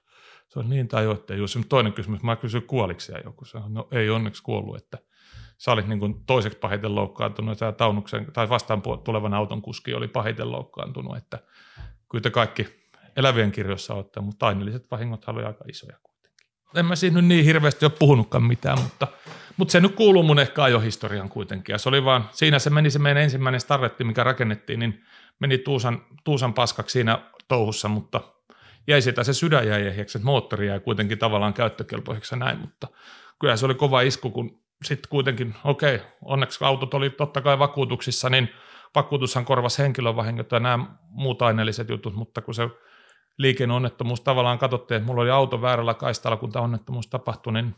Se on niin tai että jos toinen kysymys, mä kysyin kuoliko siellä joku, se on, no ei onneksi kuollut, että sä olit niin toiseksi pahiten loukkaantunut ja Taunuksen, tai vastaan tulevan auton kuski oli pahiten loukkaantunut, että kyllä te kaikki elävien kirjoissa olette, mutta aineelliset vahingot oli aika isoja kuitenkin. En mä siinä nyt niin hirveästi ole puhunutkaan mitään, mutta, mutta se nyt kuuluu mun ehkä ajohistorian kuitenkin. Ja se oli vaan, siinä se meni se meidän ensimmäinen starretti, mikä rakennettiin, niin meni Tuusan, Tuusan paskaksi siinä touhussa, mutta jäi sitä se sydän jäi ehjäksi, että moottori jäi kuitenkin tavallaan käyttökelpoiseksi näin, mutta kyllä se oli kova isku, kun sitten kuitenkin, okei, onneksi autot oli totta kai vakuutuksissa, niin vakuutushan korvasi henkilövahingot ja nämä muut aineelliset jutut, mutta kun se liikenneonnettomuus tavallaan katsottiin, että mulla oli auto väärällä kaistalla, kun tämä onnettomuus tapahtui, niin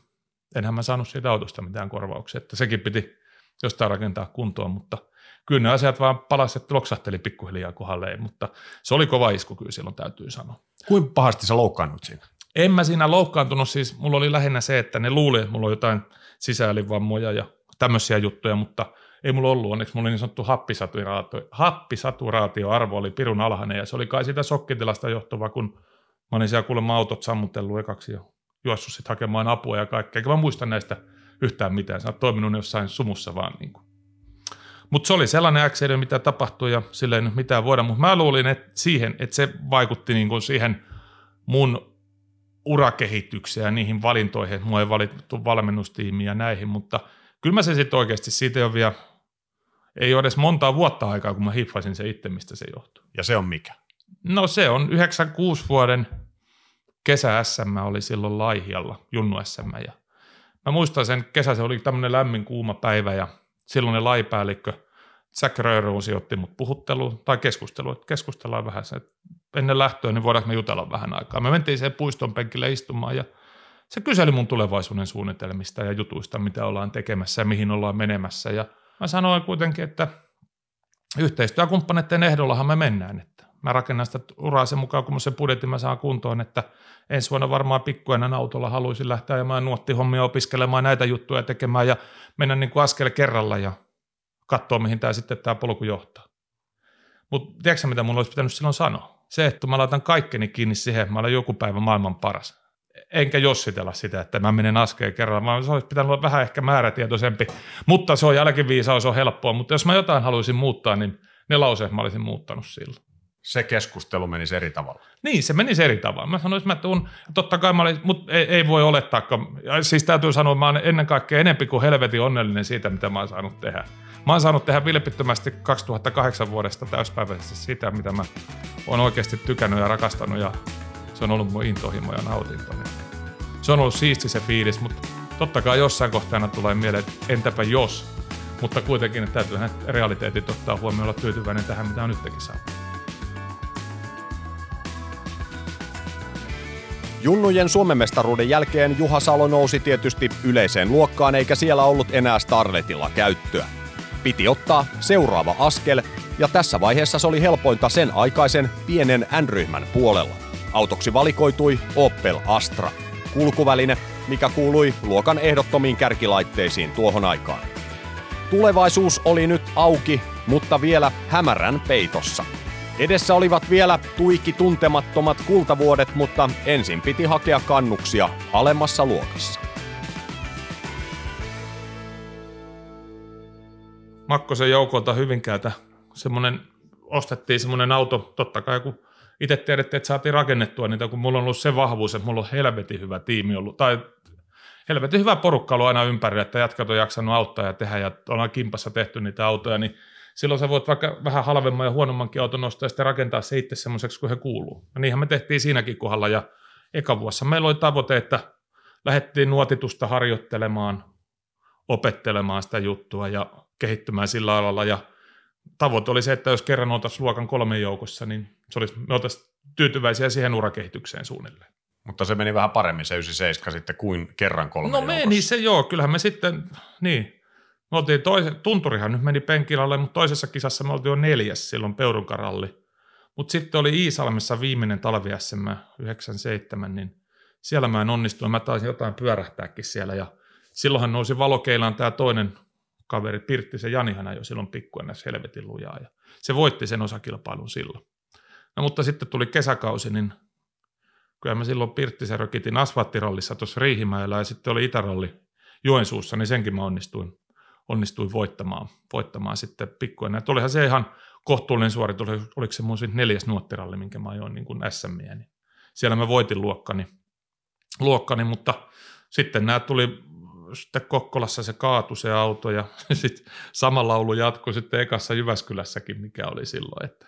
enhän mä saanut siitä autosta mitään korvauksia, että sekin piti jostain rakentaa kuntoon, mutta kyllä ne asiat vaan palasivat, että loksahteli pikkuhiljaa kohdalleen, mutta se oli kova isku kyllä silloin täytyy sanoa. Kuinka pahasti sä loukkaannut siinä? En mä siinä loukkaantunut, siis mulla oli lähinnä se, että ne luuli, että mulla on jotain sisäälivammoja ja tämmöisiä juttuja, mutta ei mulla ollut, onneksi mulla oli niin sanottu happisaturaatio, happisaturaatioarvo oli pirun alhainen ja se oli kai sitä sokkitilasta johtuva, kun mä olin siellä kuulemma autot sammutellut ekaksi ja juossut sitten hakemaan apua ja kaikkea. Eikä mä muista näistä yhtään mitään, sä oot toiminut jossain sumussa vaan niin kuin. Mutta se oli sellainen accident, mitä tapahtui ja sillä ei nyt mitään voida, mutta mä luulin että siihen, että se vaikutti niin kuin siihen mun urakehitykseen ja niihin valintoihin, että mua ei valittu valmennustiimiin ja näihin, mutta kyllä mä se sitten oikeasti, siitä ei ole vielä, ei ole edes montaa vuotta aikaa, kun mä hiffasin se itse, mistä se johtuu. Ja se on mikä? No se on 96 vuoden kesä SM oli silloin Laihialla, Junnu SM ja mä muistan sen kesä, se oli tämmöinen lämmin kuuma päivä ja silloin laipäällikkö Jack Röhroosi otti mut puhutteluun tai keskusteluun, että keskustellaan vähän se, että ennen lähtöä, niin voidaanko me jutella vähän aikaa. Me mentiin siihen puiston penkille istumaan ja se kyseli mun tulevaisuuden suunnitelmista ja jutuista, mitä ollaan tekemässä ja mihin ollaan menemässä. Ja mä sanoin kuitenkin, että yhteistyökumppaneiden ehdollahan me mennään. Että mä rakennan sitä uraa sen mukaan, kun sen budjetin mä saan kuntoon, että ensi vuonna varmaan pikkuinen autolla haluaisin lähteä ja mä nuottihommia opiskelemaan näitä juttuja tekemään ja mennä niin kuin askel kerralla ja katsoa, mihin tämä sitten tämä polku johtaa. Mutta tiedätkö mitä mun olisi pitänyt silloin sanoa? Se, että mä laitan kaikkeni kiinni siihen, että mä olen joku päivä maailman paras. Enkä jossitella sitä, että mä menen askeen kerralla, vaan se olisi pitänyt olla vähän ehkä määrätietoisempi. Mutta se on jälkiviisaus, on helppoa. Mutta jos mä jotain haluaisin muuttaa, niin ne lauseet mä olisin muuttanut silloin se keskustelu menisi eri tavalla. Niin, se menisi eri tavalla. Mä sanoin, että mä tuun, totta kai mä olin, mutta ei, ei voi olettaa, siis täytyy sanoa, että mä olen ennen kaikkea enempi kuin helvetin onnellinen siitä, mitä mä oon saanut tehdä. Mä oon saanut tehdä vilpittömästi 2008 vuodesta täyspäiväisesti sitä, mitä mä oon oikeasti tykännyt ja rakastanut ja se on ollut mun intohimo ja nautinto. Niin se on ollut siisti se fiilis, mutta totta kai jossain kohtaa tulee mieleen, että entäpä jos, mutta kuitenkin että täytyy realiteetit ottaa huomioon olla tyytyväinen tähän, mitä on nytkin saanut. Junnujen Suomen jälkeen Juha Salo nousi tietysti yleiseen luokkaan eikä siellä ollut enää Starletilla käyttöä. Piti ottaa seuraava askel ja tässä vaiheessa se oli helpointa sen aikaisen pienen N-ryhmän puolella. Autoksi valikoitui Opel Astra, kulkuväline, mikä kuului luokan ehdottomiin kärkilaitteisiin tuohon aikaan. Tulevaisuus oli nyt auki, mutta vielä hämärän peitossa – Edessä olivat vielä tuikki tuntemattomat kultavuodet, mutta ensin piti hakea kannuksia alemmassa luokassa. Makkosen joukolta Hyvinkäältä semmoinen, ostettiin semmoinen auto, totta kai kun itse tiedettiin, että saatiin rakennettua niitä, kun mulla on ollut se vahvuus, että mulla on helvetin hyvä tiimi ollut, tai helvetin hyvä porukka ollut aina ympärillä, että jatkat on jaksanut auttaa ja tehdä, ja ollaan kimpassa tehty niitä autoja, niin silloin sä voit vaikka vähän halvemman ja huonommankin auton nostaa ja sitten rakentaa se itse semmoiseksi kuin he kuuluu. Ja niinhän me tehtiin siinäkin kohdalla ja eka vuossa meillä oli tavoite, että lähdettiin nuotitusta harjoittelemaan, opettelemaan sitä juttua ja kehittymään sillä alalla. Ja tavoite oli se, että jos kerran oltaisiin luokan kolmen joukossa, niin se olisi, me oltaisiin tyytyväisiä siihen urakehitykseen suunnilleen. Mutta se meni vähän paremmin se 97 sitten kuin kerran kolmen No meni se joo, kyllähän me sitten, niin, me oltiin toise, tunturihan nyt meni penkilalle, mutta toisessa kisassa me oltiin jo neljäs silloin Peurunkaralli. Mutta sitten oli Iisalmessa viimeinen talvi SM 97, niin siellä mä en onnistunut. Mä taisin jotain pyörähtääkin siellä ja silloinhan nousi valokeilaan tämä toinen kaveri, Pirtti, se Janihan jo silloin pikku helvetin lujaa ja se voitti sen osakilpailun silloin. No mutta sitten tuli kesäkausi, niin kyllä mä silloin Pirttisen rökitin asfalttirallissa tuossa Riihimäellä ja sitten oli Itäralli Joensuussa, niin senkin mä onnistuin onnistui voittamaan, voittamaan sitten pikkuinen. Että olihan se ihan kohtuullinen suoritus, oliko se mun neljäs nuottiralli, minkä mä ajoin niin kuin SMiä, niin siellä mä voitin luokkani, luokkani mutta sitten nämä tuli sitten Kokkolassa se kaatu se auto ja [LAUGHS] sitten sama laulu jatkui sitten ekassa Jyväskylässäkin, mikä oli silloin, että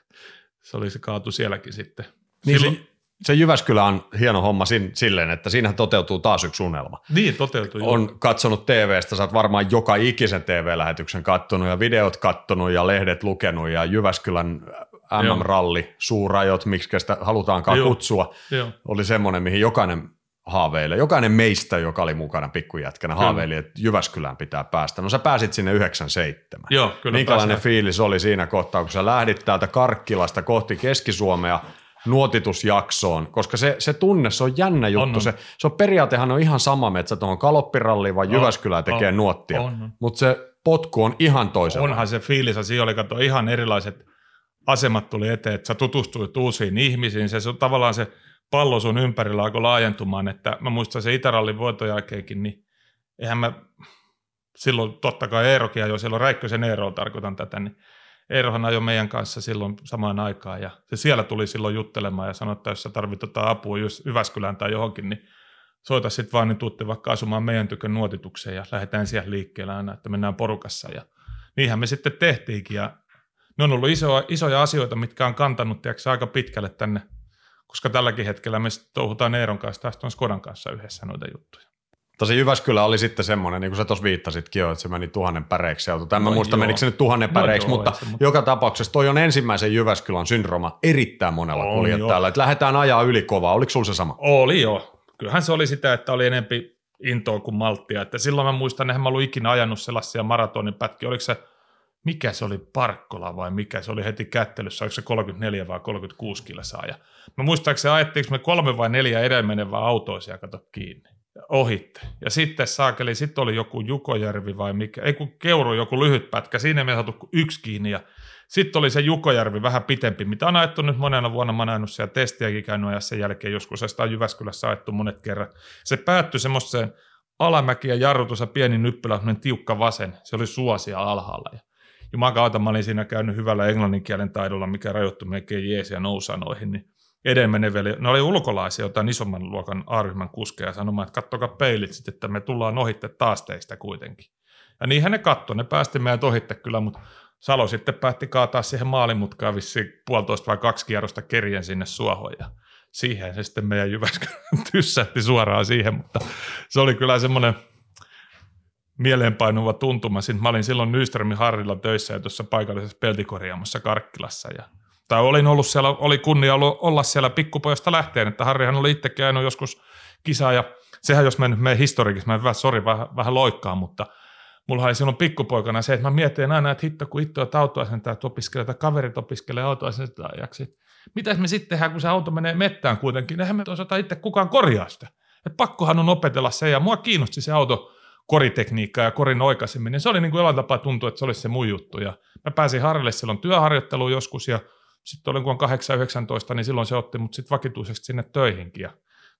se oli se kaatu sielläkin sitten. Niin silloin, se Jyväskylä on hieno homma sin, silleen, että siinähän toteutuu taas yksi unelma. Niin, toteutuu. joo. On katsonut TVstä, sä oot varmaan joka ikisen TV-lähetyksen kattonut ja videot kattonut ja lehdet lukenut ja Jyväskylän MM-ralli, suurajot, miksi sitä halutaankaan Joo. kutsua, Joo. oli semmoinen, mihin jokainen haaveilee. Jokainen meistä, joka oli mukana pikkujätkänä, Kyllä. haaveili, että Jyväskylään pitää päästä. No sä pääsit sinne 97. Joo, kyllä Minkälainen pääsin. fiilis oli siinä kohtaa, kun sä lähdit täältä Karkkilasta kohti Keski-Suomea nuotitusjaksoon, koska se, se tunne, se on jännä juttu. On, on. Se, se on periaatehan on ihan sama, että sä tuohon Kaloppiralliin vai Jyväskylään tekee on, nuottia, on, on. mutta se potku on ihan toisenlainen. Onhan se fiilis, siinä oli kato, ihan erilaiset asemat tuli eteen, että sä tutustuit uusiin ihmisiin, se, se on tavallaan se pallo sun ympärillä alkoi laajentumaan, että mä muistan se Itärallin voiton jälkeenkin, niin eihän mä silloin totta kai Eerokin ajoi, silloin Räikkösen Eero tarkoitan tätä, niin Eerohan ajoi meidän kanssa silloin samaan aikaan ja se siellä tuli silloin juttelemaan ja sanoi, että jos sä tarvit jotain apua just Jyväskylään tai johonkin, niin soita sitten vaan, niin tuutte vaikka asumaan meidän tykön nuotitukseen ja lähdetään siellä liikkeelle aina, että mennään porukassa ja niinhän me sitten tehtiinkin ja ne on ollut iso, isoja asioita, mitkä on kantanut tiiäks, aika pitkälle tänne, koska tälläkin hetkellä me touhutaan Eeron kanssa taas tuon Skodan kanssa yhdessä noita juttuja. Tosi Jyväskylä oli sitten semmoinen, niin kuin sä tuossa viittasitkin jo, että se meni tuhannen päreiksi auto. Tai en mä No muista, joo. menikö se nyt tuhannen No päreiksi, joo, mutta, se, mutta- joka tapauksessa toi on ensimmäisen Jyväskylän syndrooma erittäin monella On, kuljettajalla. Että lähdetään ajaa yli kovaa. Oliko sulla se sama? Oli joo. Kyllähän se oli sitä, että oli enempi intoa kuin malttia. Että silloin mä muistan, että mä ollut ikinä ajanut sellaisia maratonin pätkiä. Oliko se, mikä se oli, Parkkola vai mikä se oli heti kättelyssä, oliko se 34 vai 36 kilsaa. Ja mä muistaakseni ajettiinko me kolme vai neljä edelmenevää autoisia kato kiinni ohitte. Ja sitten saakeli, sitten oli joku Jukojärvi vai mikä, ei kun Keuru joku lyhyt pätkä, siinä me saatu yksi kiinni ja sitten oli se Jukojärvi vähän pitempi, mitä on ajettu nyt monena vuonna, mä oon siellä testiäkin käynyt ajaa sen jälkeen joskus, ja sitä on Jyväskylässä ajettu monet kerrat. Se päättyi semmoiseen alamäki ja jarrutus ja pieni nyppylä, tiukka vasen, se oli suosia alhaalla. Ja Juman kautta mä olin siinä käynyt hyvällä englanninkielen taidolla, mikä rajoittui melkein jeesiä nousanoihin, niin edenmeneveli, ne oli ulkolaisia, jotain isomman luokan A-ryhmän kuskeja sanomaan, että kattokaa peilit sitten, että me tullaan ohitte taas teistä kuitenkin. Ja niinhän ne katto, ne päästi meidät ohitte kyllä, mutta Salo sitten päätti kaataa siihen maalimutkaan vissiin puolitoista vai kaksi kierrosta kerjen sinne suohon ja siihen se sitten meidän Jyväskylän [LAUGHS] tyssähti suoraan siihen, mutta se oli kyllä semmoinen mieleenpainuva tuntuma. Sitten mä olin silloin Nyströmin Harrilla töissä ja tuossa paikallisessa peltikorjaamossa Karkkilassa ja tai olin ollut siellä, oli kunnia ollut olla siellä pikkupojasta lähtien, että Harrihan oli itsekin ainoa joskus kisaa ja sehän jos mä nyt menen historiikissa, mä vähän, sori, vähän, vähän loikkaa, mutta mulla oli silloin pikkupoikana se, että mä mietin aina, että hitto kun itse olet autoasentajat opiskelee tai kaverit opiskelee autoasentajaksi, mitäs me sitten tehdään, kun se auto menee mettään kuitenkin, eihän me osata itse kukaan korjaa sitä. Et pakkohan on opetella se, ja mua kiinnosti se auto koritekniikka ja korin oikaiseminen. Se oli niin kuin jollain tapaa tuntuu, että se olisi se mun juttu. Ja mä pääsin Harrille silloin työharjoitteluun joskus, ja sitten olin kun on 8-19, niin silloin se otti mut sitten vakituisesti sinne töihinkin. Ja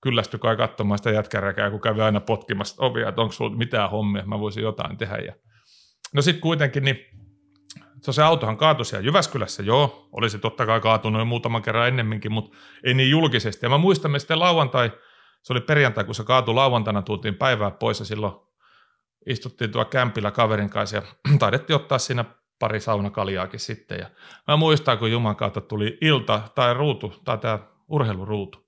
kyllästyi kai katsomaan sitä jätkäräkää, kun kävi aina potkimassa ovia, että onko sulla mitään hommia, että mä voisin jotain tehdä. Ja... No sitten kuitenkin, niin se, se autohan kaatui siellä Jyväskylässä, joo, olisi totta kai kaatunut jo muutaman kerran ennemminkin, mutta ei niin julkisesti. Ja mä muistan, me sitten lauantai, se oli perjantai, kun se kaatui lauantaina, tultiin päivää pois ja silloin istuttiin tuolla kämpillä kaverin kanssa ja [CLEARS THROAT] taidettiin ottaa siinä pari saunakaljaakin sitten. Ja mä muistan, kun Juman kautta tuli ilta tai ruutu, tai tämä urheiluruutu.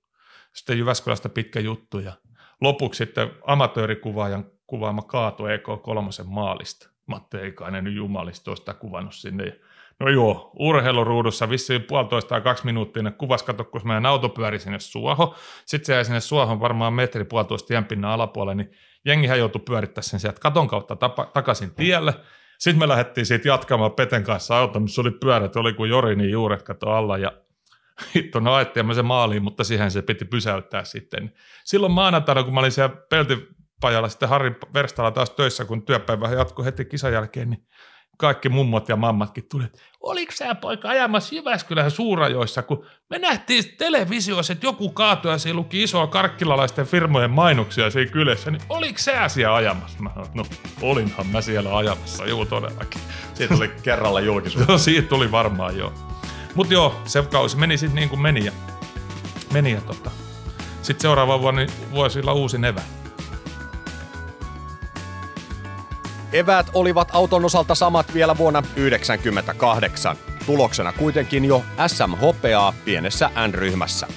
Sitten Jyväskylästä pitkä juttu ja lopuksi sitten amatöörikuvaajan kuvaama kaatu EK3 maalista. Matti Eikainen nyt jumalista olisi kuvannut sinne. Ja No joo, urheiluruudussa vissiin puolitoista tai kaksi minuuttia ne kuvas, kato, kun meidän auto pyöri sinne suohon. Sitten se jäi sinne suohon varmaan metri puolitoista tienpinnan alapuolelle, niin jengihän joutui pyörittää sen sieltä katon kautta tapa, takaisin tielle. Sitten me lähdettiin siitä jatkamaan Peten kanssa auto, missä oli pyörät, oli kuin Jorini juuret kato alla ja [LAUGHS] hitto, no ajettiin se maaliin, mutta siihen se piti pysäyttää sitten. Silloin maanantaina, kun mä olin siellä peltipajalla sitten Harri Verstalla taas töissä, kun työpäivä jatkui heti kisan jälkeen, niin kaikki mummot ja mammatkin tuli, että oliko sä poika ajamassa Jyväskylän suurajoissa, kun me nähtiin televisiossa, että joku kaatui ja siinä luki isoa karkkilalaisten firmojen mainoksia siinä kylässä, niin oliko sä siellä ajamassa? Mä sanoin, no olinhan mä siellä ajamassa, juu todellakin. Siitä tuli kerralla julkisuus. [LAUGHS] No siitä tuli varmaan joo. Mutta joo, se kausi meni sitten niin kuin meni ja, meni ja tota. Sitten seuraava vuonna niin vuosilla uusi evä. Eväät olivat auton osalta samat vielä vuonna 1998. Tuloksena kuitenkin jo SM-hopeaa pienessä N-ryhmässä.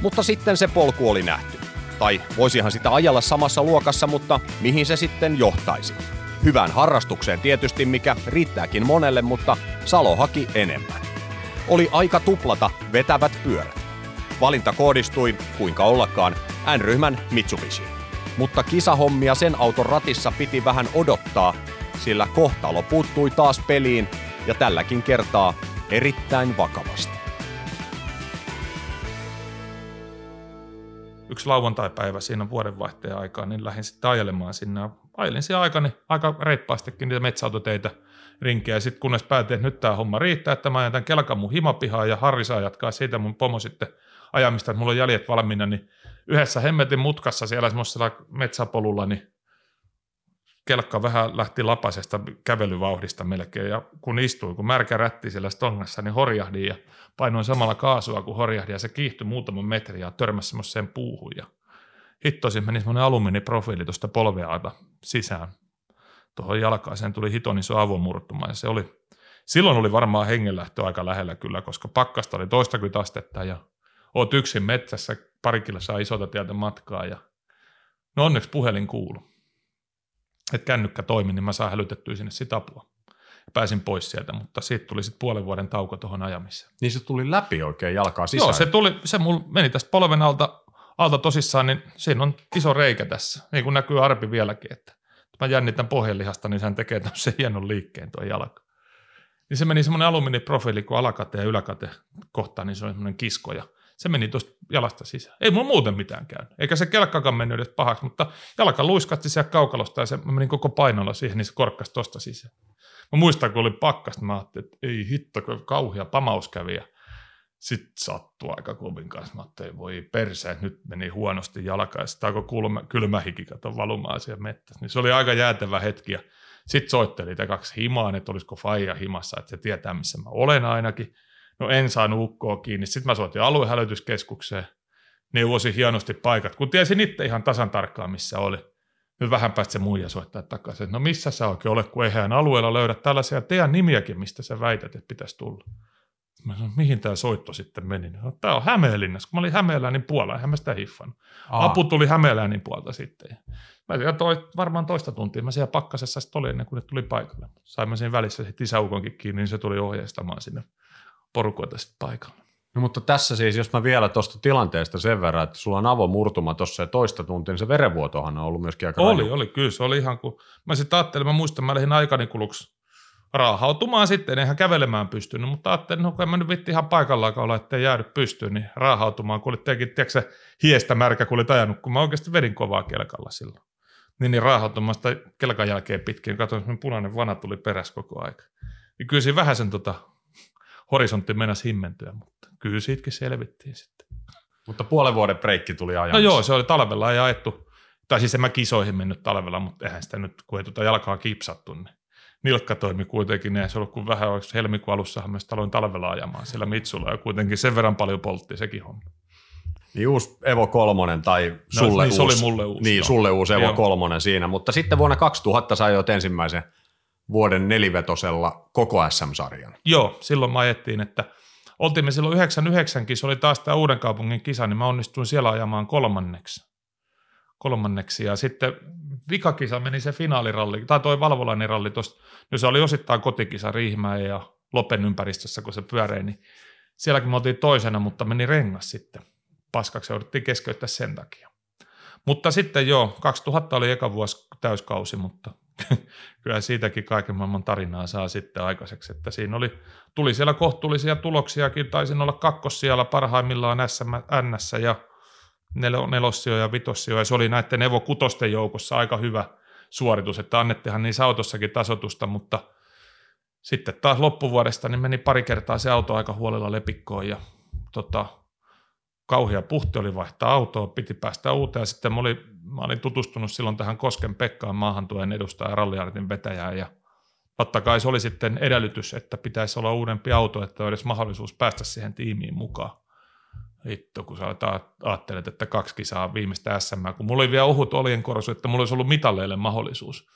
Mutta sitten se polku oli nähty. Tai voisihan sitä ajella samassa luokassa, mutta mihin se sitten johtaisi? Hyvään harrastukseen tietysti, mikä riittääkin monelle, mutta Salo haki enemmän. Oli aika tuplata vetävät pyörät. Valinta koodistui, kuinka ollakaan, N-ryhmän Mitsubishi. Mutta kisahommia sen auton ratissa piti vähän odottaa, sillä kohtalo puuttui taas peliin ja tälläkin kertaa erittäin vakavasti. yksi lauantai-päivä siinä vuodenvaihteen aikaa, niin lähdin sitten ajelemaan sinne. Ajelin siellä aikani aika reippaastikin niitä metsäautoteitä rinkiä. Ja sitten kunnes päätin, että nyt tämä homma riittää, että mä tämän kelkan mun himapihaan ja Harri saa jatkaa siitä mun pomo sitten ajamista, että mulla on jäljet valmiina, niin yhdessä hemmetin mutkassa siellä semmoisella metsäpolulla, niin kelkka vähän lähti lapasesta kävelyvauhdista melkein, ja kun istuin, kun märkä rätti siellä stongassa, niin horjahdin ja painoin samalla kaasua kuin horjahdin, ja se kiihtyi muutaman metrin ja törmäsi semmoiseen puuhun, ja hittoisin meni semmoinen alumiiniprofiili tuosta polveaalta sisään. Tuohon jalkaan, sen tuli hiton iso avomurtuma, ja se oli, silloin oli varmaan hengenlähtö aika lähellä kyllä, koska pakkasta oli toistakymmentä astetta, ja oot yksin metsässä, pari kilossa isolta tieltä matkaa, ja no onneksi puhelin kuulu että kännykkä toimi, niin mä saan hälytettyä sinne sitä apua. Pääsin pois sieltä, mutta siitä tuli sitten puolen vuoden tauko tuohon ajamiseen. Niin se tuli läpi oikein jalkaa sisään? Joo, se, tuli, se mulla meni tästä polven alta, alta tosissaan, niin siinä on iso reikä tässä, niin kuin näkyy arpi vieläkin, että mä jännitän pohjelihasta, niin hän tekee tämmöisen hienon liikkeen tuo jalka. Niin se meni semmoinen alumiiniprofiili, kun alakate ja yläkate kohtaan, niin se on semmoinen kiskoja se meni tuosta jalasta sisään. Ei mulla muuten mitään käynyt. Eikä se kelkkakaan mennyt edes pahaksi, mutta jalka luiskatti siellä kaukalosta ja se, mä menin koko painolla siihen, niin se korkkasi tuosta sisään. Mä muistan, kun oli pakkasta, mä ajattelin, että ei hitto, kun kauhia pamaus kävi ja sitten sattui aika kovin kanssa. Mä ajattelin, voi perse, nyt meni huonosti jalka ja sitten alkoi kylmä, kylmä hiki kato valumaan siellä mettässä. Niin se oli aika jäätävä hetki sitten soitteli kaksi himaan, että olisiko Faija himassa, että se tietää, missä mä olen ainakin. No en saanut ukkoa kiinni. Sitten mä soitin aluehälytyskeskukseen, neuvosin hienosti paikat, kun tiesin itse ihan tasan tarkkaan, missä oli. Nyt vähän päästä se muija soittaa takaisin, no missä sä oikein olet, kun eihän alueella löydä tällaisia teidän nimiäkin, mistä sä väität, että pitäisi tulla. Mä sanoin, mihin tämä soitto sitten meni? No, tämä on Hämeenlinnassa. Kun mä olin Hämeenläänin puolella, eihän mä sitä hiffannut. Aa. Apu tuli Hämeenläänin puolta sitten. Mä siellä toi, varmaan toista tuntia. Mä siellä pakkasessa sitten olin ennen kuin ne tuli paikalle. Saimme siinä välissä sitten isäukonkin kiinni, niin se tuli ohjeistamaan sinne porukoita sitten paikalla. No, mutta tässä siis, jos mä vielä tuosta tilanteesta sen verran, että sulla on avomurtuma tuossa ja toista tuntia, niin se verenvuotohan on ollut myöskin aika Oli, raju. oli, kyllä se oli ihan kuin, mä sitten ajattelin, mä muistan, mä lähdin aikani kuluksi raahautumaan sitten, eihän kävelemään pystynyt, mutta ajattelin, no kun mä nyt vitti ihan paikallaan olla, ettei jäädy pystyyn, niin raahautumaan, kun oli tekin, tiedätkö se hiestä märkä, kun olit ajanut, kun mä oikeasti vedin kovaa kelkalla silloin. Niin, niin raahautumaan sitä kelkan jälkeen pitkin, katsoin, että punainen vana tuli perässä koko aika. Niin kyllä siinä vähän sen tota, horisontti mennäisi himmentyä, mutta kyllä siitäkin selvittiin sitten. Mutta puolen vuoden breikki tuli ajan. No joo, se oli talvella ajettu. Tai siis en mä kisoihin mennyt talvella, mutta eihän sitä nyt, kun ei tuota jalkaa kipsattu, niin nilkka toimi kuitenkin, niin se ollut kuin vähän, olisi helmikuun alussahan mä aloin talvella ajamaan siellä Mitsulla ja kuitenkin sen verran paljon poltti sekin homma. Niin uusi Evo 3 tai no, sulle no, niin, uusi. Se oli mulle uusi. Niin, sulle uusi Evo 3 siinä, mutta sitten vuonna 2000 sai jo ensimmäisen vuoden nelivetosella koko SM-sarjan. Joo, silloin mä ajettiin, että oltiin me silloin 99 se oli taas tämä Uuden kaupungin kisa, niin mä onnistuin siellä ajamaan kolmanneksi. kolmanneksi. Ja sitten vikakisa meni se finaaliralli, tai toi Valvolainen ralli tuosta, no se oli osittain kotikisa Riihimäen ja Lopen ympäristössä, kun se pyörei, niin sielläkin me oltiin toisena, mutta meni rengas sitten. Paskaksi jouduttiin keskeyttää sen takia. Mutta sitten joo, 2000 oli eka vuosi täyskausi, mutta [LAUGHS] kyllä siitäkin kaiken maailman tarinaa saa sitten aikaiseksi, että siinä oli, tuli siellä kohtuullisia tuloksiakin, taisin olla kakkos siellä parhaimmillaan NS ja nel, nelossio ja se oli näiden Evo Kutosten joukossa aika hyvä suoritus, että annettihan niissä autossakin tasotusta, mutta sitten taas loppuvuodesta niin meni pari kertaa se auto aika huolella lepikkoon ja tota, kauhea puhti oli vaihtaa autoa, piti päästä uuteen. Sitten mä olin, mä olin tutustunut silloin tähän Kosken Pekkaan maahantuen edustaja Ralliartin vetäjään ja totta kai se oli sitten edellytys, että pitäisi olla uudempi auto, että olisi mahdollisuus päästä siihen tiimiin mukaan. Hitto, kun sä ajattelet, että kaksi kisaa viimeistä SM, kun mulla oli vielä ohut oljenkorsu, että mulla olisi ollut mitalleille mahdollisuus.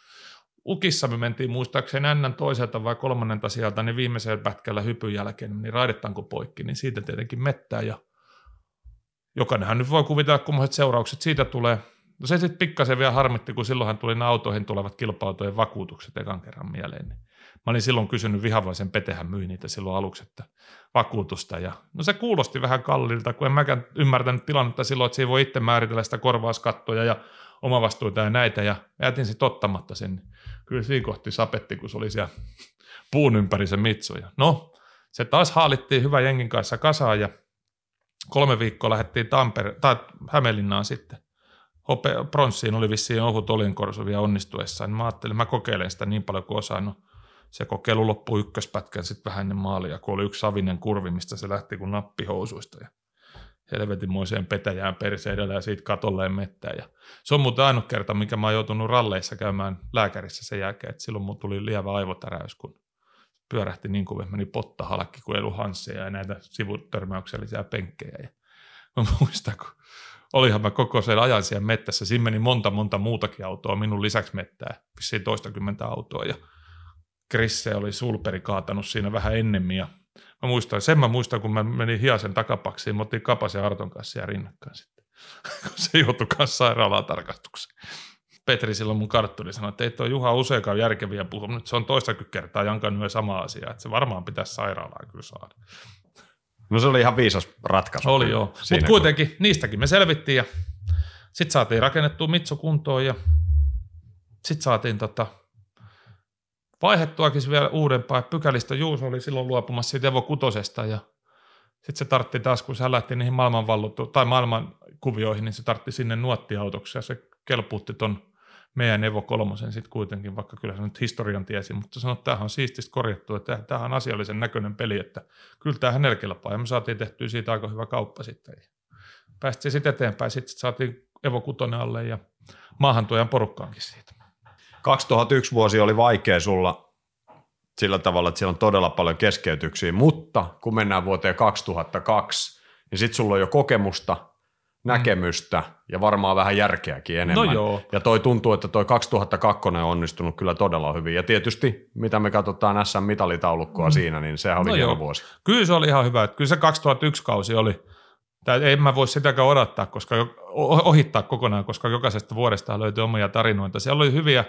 Ukissa me mentiin muistaakseni Nn toiselta vai kolmannelta sieltä, niin viimeisellä pätkällä hypyn jälkeen, niin raidettaanko poikki, niin siitä tietenkin mettää ja jokainenhan nyt voi kuvitella, kummoiset seuraukset siitä tulee. No se sitten pikkasen vielä harmitti, kun silloinhan tuli nämä autoihin tulevat kilpa vakuutukset ekan kerran mieleen. Mä olin silloin kysynyt vihavaisen Petehän myi niitä silloin aluksi, että vakuutusta. Ja, no se kuulosti vähän kallilta, kun en mäkään ymmärtänyt tilannetta silloin, että ei voi itse määritellä sitä korvauskattoja ja omavastuita ja näitä. Ja jätin sitten ottamatta sen. Kyllä siinä kohti sapetti, kun se oli siellä puun ympäri se mitsoja. No, se taas haalittiin hyvä jengin kanssa kasaan ja kolme viikkoa lähdettiin Tampere, tai Hämeenlinnaan sitten. Hope, pronssiin oli vissiin ohut olinkorsu vielä onnistuessaan. Mä ajattelin, mä kokeilen sitä niin paljon kuin osaan. No, se kokeilu loppui ykköspätkän sitten vähän ennen maalia, kun oli yksi savinen kurvi, mistä se lähti kuin nappihousuista. Ja helvetinmoiseen petäjään perseidellä ja siitä katolleen mettään. Ja se on muuten ainut kerta, mikä mä oon joutunut ralleissa käymään lääkärissä sen jälkeen, että silloin mun tuli lievä aivotäräys, kun pyörähti niin kuin meni pottahalakki kuin Elu Hansseja ja näitä sivutörmäyksellisiä penkkejä. Ja mä muistan, kun olihan mä koko sen ajan siellä mettässä. Siinä meni monta monta muutakin autoa minun lisäksi mettää, vissiin toistakymmentä autoa. Ja Krisse oli sulperi kaatanut siinä vähän ennemmin. Ja mä muistan, sen mä muistan, kun mä menin Hiasen takapaksiin, mä otin Kapasen Arton kanssa siellä rinnakkain sitten. [LAUGHS] se joutui kanssa sairaalaan tarkastukseen. Petri silloin mun kartturi sanoi, että ei tuo Juha useinkaan järkeviä puhua, nyt se on toista kertaa jankannut sama asia, että se varmaan pitäisi sairaalaan kyllä saada. No se oli ihan viisas ratkaisu. Oli joo, mutta kuitenkin niistäkin me selvittiin ja sitten saatiin rakennettua Mitsu kuntoon ja sitten saatiin tota, vaihettuakin vielä uudempaa. Pykälistä Juuso oli silloin luopumassa siitä Evo Kutosesta ja sitten se tartti taas, kun se lähti niihin maailmanvallottu, tai maailman kuvioihin, niin se tartti sinne nuottiautoksi ja se kelpuutti ton meidän Evo kolmosen sitten kuitenkin, vaikka kyllä se nyt historian tiesi, mutta sanoi, että tämähän on siististä korjattu, että tämähän on asiallisen näköinen peli, että kyllä tämähän nelkelpaa, ja me saatiin tehtyä siitä aika hyvä kauppa sitten. Päästiin sitten eteenpäin, sitten saatiin Evo kutonen alle ja maahantuojan porukkaankin siitä. 2001 vuosi oli vaikea sulla sillä tavalla, että siellä on todella paljon keskeytyksiä, mutta kun mennään vuoteen 2002, niin sitten sulla on jo kokemusta, näkemystä ja varmaan vähän järkeäkin enemmän. No joo. Ja toi tuntuu, että toi 2002 on onnistunut kyllä todella hyvin. Ja tietysti, mitä me katsotaan SM-mitalitaulukkoa mm. siinä, niin sehän oli no hieno joo. vuosi. Kyllä se oli ihan hyvä. Kyllä se 2001 kausi oli, tai ei mä voi sitäkään odottaa, koska ohittaa kokonaan, koska jokaisesta vuodesta löytyy omia tarinoita. Siellä oli hyviä,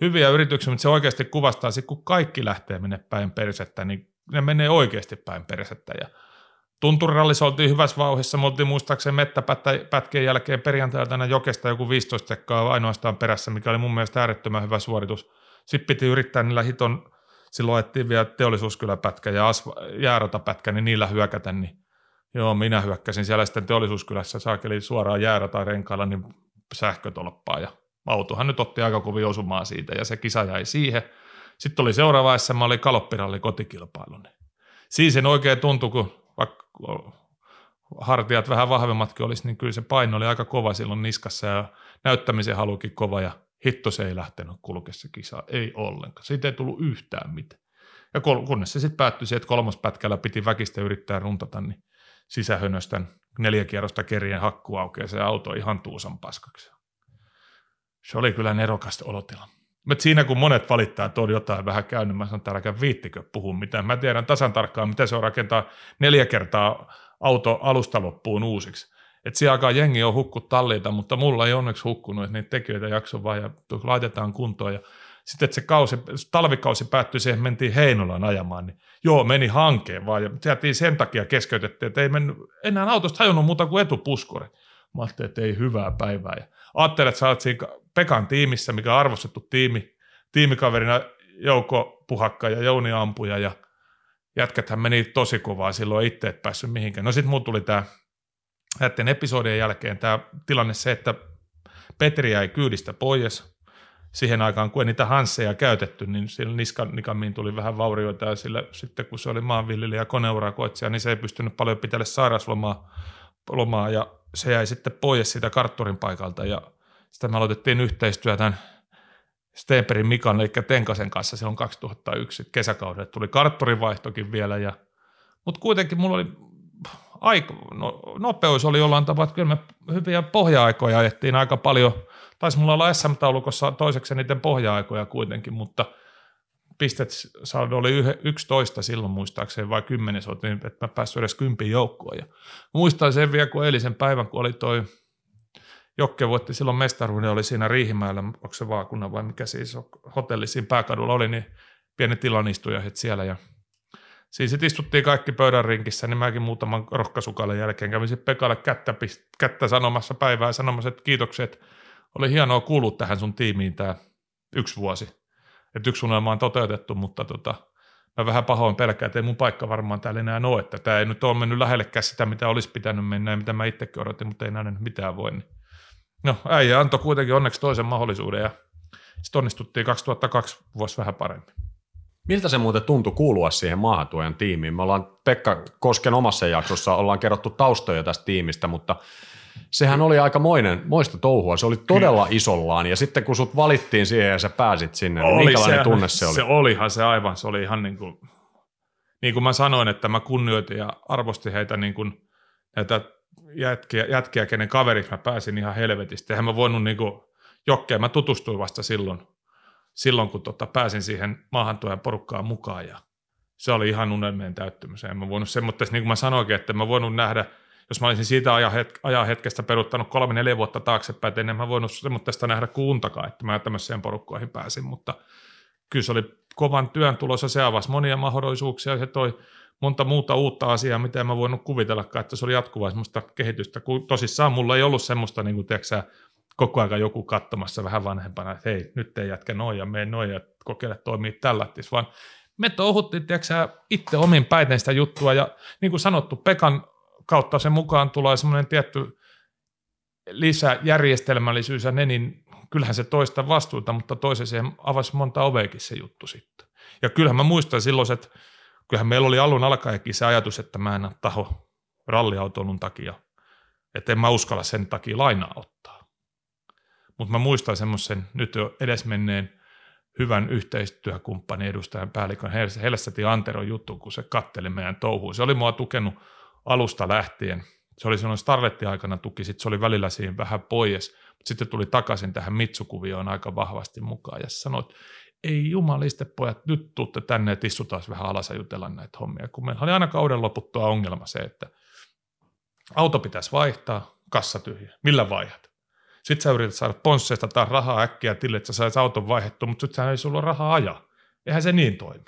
hyviä yrityksiä, mutta se oikeasti kuvastaa, että kun kaikki lähtee menee päin persettä, niin ne menee oikeasti päin persettä. Ja Tunturirallissa oltiin hyvässä vauhissa, me oltiin muistaakseni mettäpätkien jälkeen perjantailtana jokesta joku 15 sekkaa ainoastaan perässä, mikä oli mun mielestä äärettömän hyvä suoritus. Sitten piti yrittää niillä hiton, silloin ajettiin vielä teollisuuskyläpätkä ja asva, jäärotapätkä, niin niillä hyökätä, niin joo, minä hyökkäsin siellä sitten teollisuuskylässä, saakeli suoraan jäärata renkailla, niin sähkötolppaa ja autohan nyt otti aika kovin osumaa siitä ja se kisa jäi siihen. Sitten oli seuraava SM, oli kaloppiralli kotikilpailu. Niin siinä sen oikein tuntui, kun vaikka hartiat vähän vahvemmatkin olisi, niin kyllä se paino oli aika kova silloin niskassa ja näyttämisen halukin kova ja hitto se ei lähtenyt kulkessa kisaa, ei ollenkaan. Siitä ei tullut yhtään mitään. Ja kunnes se sitten päättyi siihen, että kolmospätkällä piti väkistä yrittää runtata, niin sisähönöstän neljä kierrosta kerien hakku aukeaa se auto ihan tuusan paskaksi. Se oli kyllä nerokasta olotila. Mutta siinä kun monet valittaa, että on jotain vähän käynyt, mä sanon, että viittikö puhua mitään. Mä tiedän tasan tarkkaan, mitä se on rakentaa neljä kertaa auto alusta loppuun uusiksi. Että siellä alkaa jengi on hukku talliita, mutta mulla ei onneksi hukkunut, että niitä tekijöitä jakso vaan ja laitetaan kuntoon. Ja sitten että se kausi, talvikausi päättyi siihen, mentiin Heinolaan ajamaan, niin joo, meni hankeen vaan. Ja sen takia keskeytettiin, että ei mennyt enää autosta hajunnut muuta kuin etupuskuri. Mä ajattelin, että ei hyvää päivää. Ja ajattelin, että sä oot siinä Pekan tiimissä, mikä on arvostettu tiimi, tiimikaverina Jouko Puhakka ja Jouni Ampuja ja jätkäthän meni tosi kovaa silloin itse et päässyt mihinkään. No sitten mulla tuli tämä näiden episodien jälkeen tämä tilanne se, että Petri jäi kyydistä pois. Siihen aikaan, kun ei niitä hansseja käytetty, niin sillä niskan nikamiin tuli vähän vaurioita ja sillä, sitten kun se oli maanviljelijä ja koneurakoitsija, niin se ei pystynyt paljon pitää sairauslomaa lomaa, ja se jäi sitten pois siitä kartturin paikalta ja sitten me aloitettiin yhteistyö tämän Steenperin Mikan, eli Tenkasen kanssa silloin 2001 kesäkaudella. Tuli kartturivaihtokin vielä, ja, mutta kuitenkin mulla oli aika, no, nopeus oli jollain tavalla, että kyllä me hyviä pohja-aikoja ajettiin aika paljon. Taisi mulla olla SM-taulukossa toiseksi niiden pohja-aikoja kuitenkin, mutta pistet saldo oli 11 silloin muistaakseni vai 10 niin että mä päässyt edes kympin joukkoon. Ja muistan sen vielä, kun eilisen päivän, kun oli toi Jokke voitti silloin mestaruuden, oli siinä Riihimäellä, onko se vaakunna vai mikä siis hotelli siinä pääkadulla oli, niin pieni tilanistuja siellä ja Siis sitten istuttiin kaikki pöydän rinkissä, niin mäkin muutaman rohkaisukalle jälkeen kävin sitten Pekalle kättä, kättä sanomassa päivää sanomassa, että kiitokset, oli hienoa kuulua tähän sun tiimiin tämä yksi vuosi. Että yksi unelma on toteutettu, mutta tota, mä vähän pahoin pelkään, että ei mun paikka varmaan täällä enää ole, että tämä ei nyt ole mennyt lähellekään sitä, mitä olisi pitänyt mennä ja mitä mä itsekin odotin, mutta ei näin mitään voi. Niin. No äijä antoi kuitenkin onneksi toisen mahdollisuuden ja sitten onnistuttiin 2002 vuosi vähän paremmin. Miltä se muuten tuntui kuulua siihen maahantuojan tiimiin? Me ollaan Pekka Kosken omassa jaksossa, ollaan kerrottu taustoja tästä tiimistä, mutta sehän oli aika moinen, moista touhua. Se oli todella Kyllä. isollaan ja sitten kun sut valittiin siihen ja sä pääsit sinne, niin oli niin minkälainen se, tunne se oli? Se olihan se aivan, se oli ihan niin kuin, niin kuin mä sanoin, että mä kunnioitin ja arvostin heitä niin kuin näitä jätkiä, jätkiä, kenen kaveriksi mä pääsin ihan helvetistä. Eihän mä voinut niin kuin, jokkeen, mä tutustuin vasta silloin silloin, kun tota, pääsin siihen maahantuojan porukkaan mukaan ja se oli ihan unelmien täyttymys. En mä voinut semmoista, niin kuin mä sanoinkin, että mä voinut nähdä, jos mä olisin siitä ajan, hetkestä peruttanut kolme-neljä vuotta taaksepäin, en mä voinut semmoista nähdä kuuntakaan, että mä tämmöiseen porukkoihin pääsin, mutta kyllä se oli kovan työn tulossa, se avasi monia mahdollisuuksia, se toi monta muuta uutta asiaa, mitä en mä voinut kuvitellakaan, että se oli jatkuvaa semmoista kehitystä, kun tosissaan mulla ei ollut semmoista, niin kuin, tiedätkö, koko ajan joku katsomassa vähän vanhempana, että hei, nyt ei jätkä noin ja mene noin ja kokeile toimia tällä, vaan me touhuttiin, tiedätkö, itse omin päiten sitä juttua ja niin kuin sanottu, Pekan kautta sen mukaan tulee semmoinen tietty lisäjärjestelmällisyys ja ne, niin kyllähän se toista vastuuta, mutta toisen siihen avasi monta oveekin se juttu sitten. Ja kyllähän mä muistan silloin, että kyllähän meillä oli alun alkaenkin se ajatus, että mä en taho ralliautoilun takia, että en mä uskalla sen takia lainaa ottaa. Mutta mä muistan semmoisen nyt jo edesmenneen hyvän yhteistyökumppanin edustajan päällikön Helsäti Anteron juttu, kun se katteli meidän touhuun. Se oli mua tukenut alusta lähtien. Se oli silloin Starletti-aikana tuki, sitten se oli välillä siinä vähän pois, mutta sitten tuli takaisin tähän Mitsukuvioon aika vahvasti mukaan ja sanoi, että ei jumaliste pojat, nyt tuutte tänne, että istutaan vähän alas ja jutellaan näitä hommia, kun meillä oli aina kauden loputtua ongelma se, että auto pitäisi vaihtaa, kassa tyhjä, millä vaihdat? Sitten sä yrität saada ponsseista taas rahaa äkkiä tille, että sä sais auton vaihdettua, mutta sitten ei sulla rahaa ajaa. Eihän se niin toimi.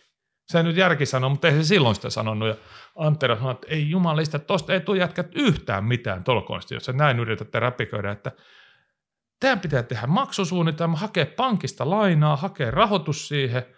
Se nyt järki sanoo, mutta ei se silloin sitä sanonut. Ja Antero sanoi, että ei jumalista, tosta ei tule jätkät yhtään mitään tolkoista, jos sä näin yritätte räpiköidä, että teidän pitää tehdä maksusuunnitelma, hakea pankista lainaa, hakea rahoitus siihen –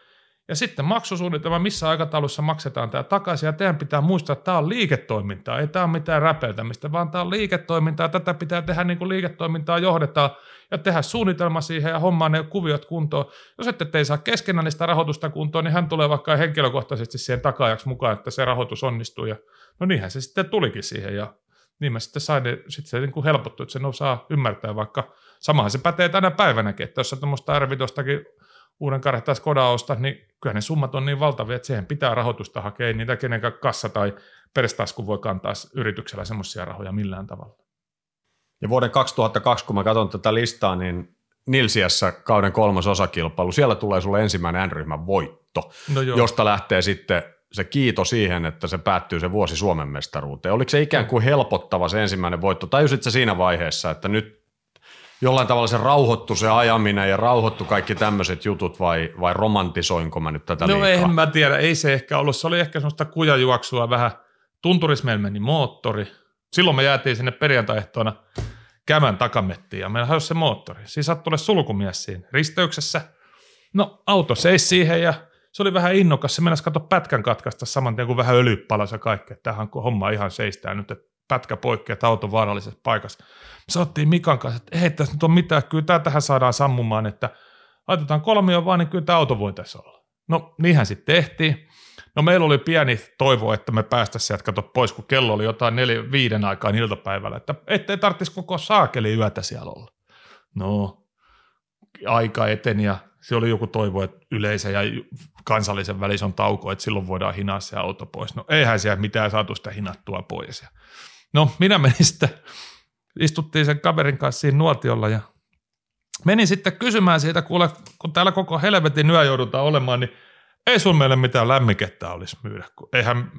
ja sitten maksusuunnitelma, missä aikataulussa maksetaan tämä takaisin. Ja teidän pitää muistaa, että tämä on liiketoimintaa, ei tämä ole mitään räpeltämistä, vaan tämä on liiketoimintaa. Tätä pitää tehdä niin kuin liiketoimintaa johdetaan ja tehdä suunnitelma siihen ja hommaa ne kuviot kuntoon. Jos ette te ei saa keskenään sitä rahoitusta kuntoon, niin hän tulee vaikka henkilökohtaisesti siihen takaajaksi mukaan, että se rahoitus onnistuu. Ja no niinhän se sitten tulikin siihen ja niin mä sitten sain, sitten se niin kuin helpottui, että sen osaa ymmärtää, vaikka samahan se pätee tänä päivänäkin, että jos sä tuommoista r uuden karhetta Skoda ostaa, niin kyllä ne summat on niin valtavia, että siihen pitää rahoitusta hakea, ei niitä kenenkään kassa tai perestasku voi kantaa yrityksellä semmoisia rahoja millään tavalla. Ja vuoden 2002, kun mä katson tätä listaa, niin Nilsiässä kauden kolmas osakilpailu, siellä tulee sulle ensimmäinen N-ryhmän voitto, no josta lähtee sitten se kiito siihen, että se päättyy se vuosi Suomen mestaruuteen. Oliko se ikään kuin helpottava se ensimmäinen voitto? Tajusit se siinä vaiheessa, että nyt jollain tavalla se rauhoittu se ajaminen ja rauhoittu kaikki tämmöiset jutut vai, vai romantisoinko mä nyt tätä No liikaa? en mä tiedä, ei se ehkä ollut. Se oli ehkä semmoista kujajuoksua vähän. Tunturis meillä meni moottori. Silloin me jäätiin sinne perjantaehtoona kämän takamettiin ja meillä hajosi se moottori. Siis sattui sulkumies siinä risteyksessä. No auto seisi siihen ja se oli vähän innokas. Se mennäisi katsoa pätkän katkaista saman tien kuin vähän öljypalas ja kaikkea. Tähän homma ihan seistää nyt, että pätkä poikki, että auto vaarallisessa paikassa. Me sanottiin Mikan kanssa, että ei tässä nyt ole mitään, kyllä tämä tähän saadaan sammumaan, että laitetaan kolmio vaan, niin kyllä tämä auto voi tässä olla. No niinhän sitten tehtiin. No meillä oli pieni toivo, että me päästäisiin sieltä kato pois, kun kello oli jotain neljä, viiden aikaan iltapäivällä, että ettei tarvitsisi koko saakeli yötä siellä olla. No, aika eteni ja se oli joku toivo, että yleisön ja kansallisen välissä on tauko, että silloin voidaan hinaa se auto pois. No eihän siellä mitään saatu sitä hinattua pois. No minä menin sitten, istuttiin sen kaverin kanssa siinä nuotiolla ja menin sitten kysymään siitä, kuule, kun täällä koko helvetin yö joudutaan olemaan, niin ei sun meille mitään lämmikettä olisi myydä, kun eihän,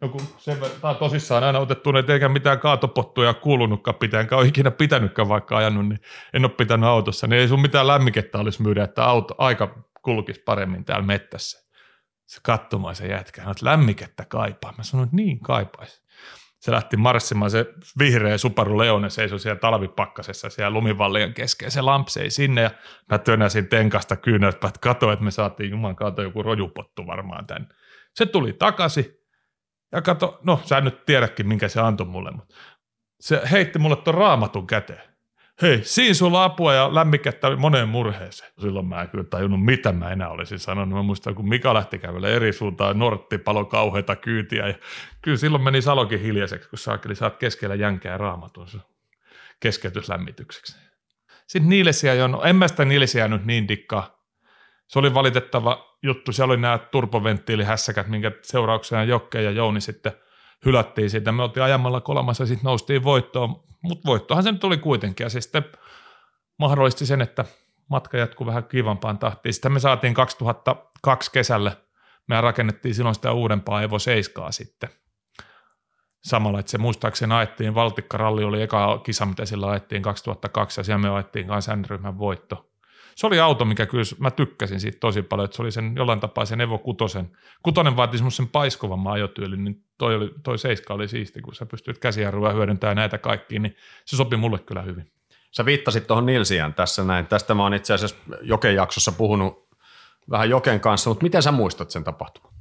no kun sen, tää on tosissaan aina otettu, että eikä mitään kaatopottuja kuulunutkaan pitää, enkä ole ikinä pitänytkään vaikka ajanut, niin en ole pitänyt autossa, niin ei sun mitään lämmikettä olisi myydä, että auto, aika kulkisi paremmin täällä mettässä. Se katsomaan se jätkä, että lämmikettä kaipaa. Mä sanoin, että niin kaipaisi se lähti marssimaan, se vihreä Subaru Leone seisoi siellä talvipakkasessa siellä lumivallien kesken, se lampsei sinne ja mä tönäsin tenkasta kyynärpäät, että katsoin, että me saatiin juman kato joku rojupottu varmaan tänne. Se tuli takaisin ja kato, no sä nyt tiedäkin, minkä se antoi mulle, mutta se heitti mulle ton raamatun käteen hei, siinä sulla apua ja lämmikettä moneen murheeseen. Silloin mä en kyllä tajunnut, mitä mä enää olisin sanonut. Mä muistan, kun Mika lähti kävelemään eri suuntaan, Nortti palo kauheita kyytiä. Ja kyllä silloin meni salokin hiljaiseksi, kun saakeli saat keskellä jänkää raamatun keskeytyslämmitykseksi. Sitten Niilesiä jo, no en mä sitä Niilesiä nyt niin dikkaa. Se oli valitettava juttu. Siellä oli nämä turpoventtiilihässäkät, minkä seurauksena Jokke ja Jouni sitten hylättiin siitä. Me oltiin ajamalla kolmassa ja sitten noustiin voittoon mutta voittohan se nyt oli kuitenkin ja se sitten mahdollisti sen, että matka jatkuu vähän kivampaan tahtiin. Sitten me saatiin 2002 kesälle, me rakennettiin silloin sitä uudempaa Evo 7 sitten. Samalla, että se muistaakseni ajettiin, Valtikkaralli oli eka kisa, mitä sillä ajettiin 2002 ja siellä me ajettiin kanssa ryhmän voitto. Se oli auto, mikä kyllä mä tykkäsin siitä tosi paljon, että se oli sen jollain tapaa sen Evo Kutosen. Kutonen vaati semmoisen paiskuvamman ajotyylin, niin toi, oli, toi seiska oli siisti, kun sä pystyt käsijarrua hyödyntämään näitä kaikkia, niin se sopi mulle kyllä hyvin. Sä viittasit tuohon Nilsiään tässä näin. Tästä mä oon itse asiassa Joken jaksossa puhunut vähän Joken kanssa, mutta miten sä muistat sen tapahtuman?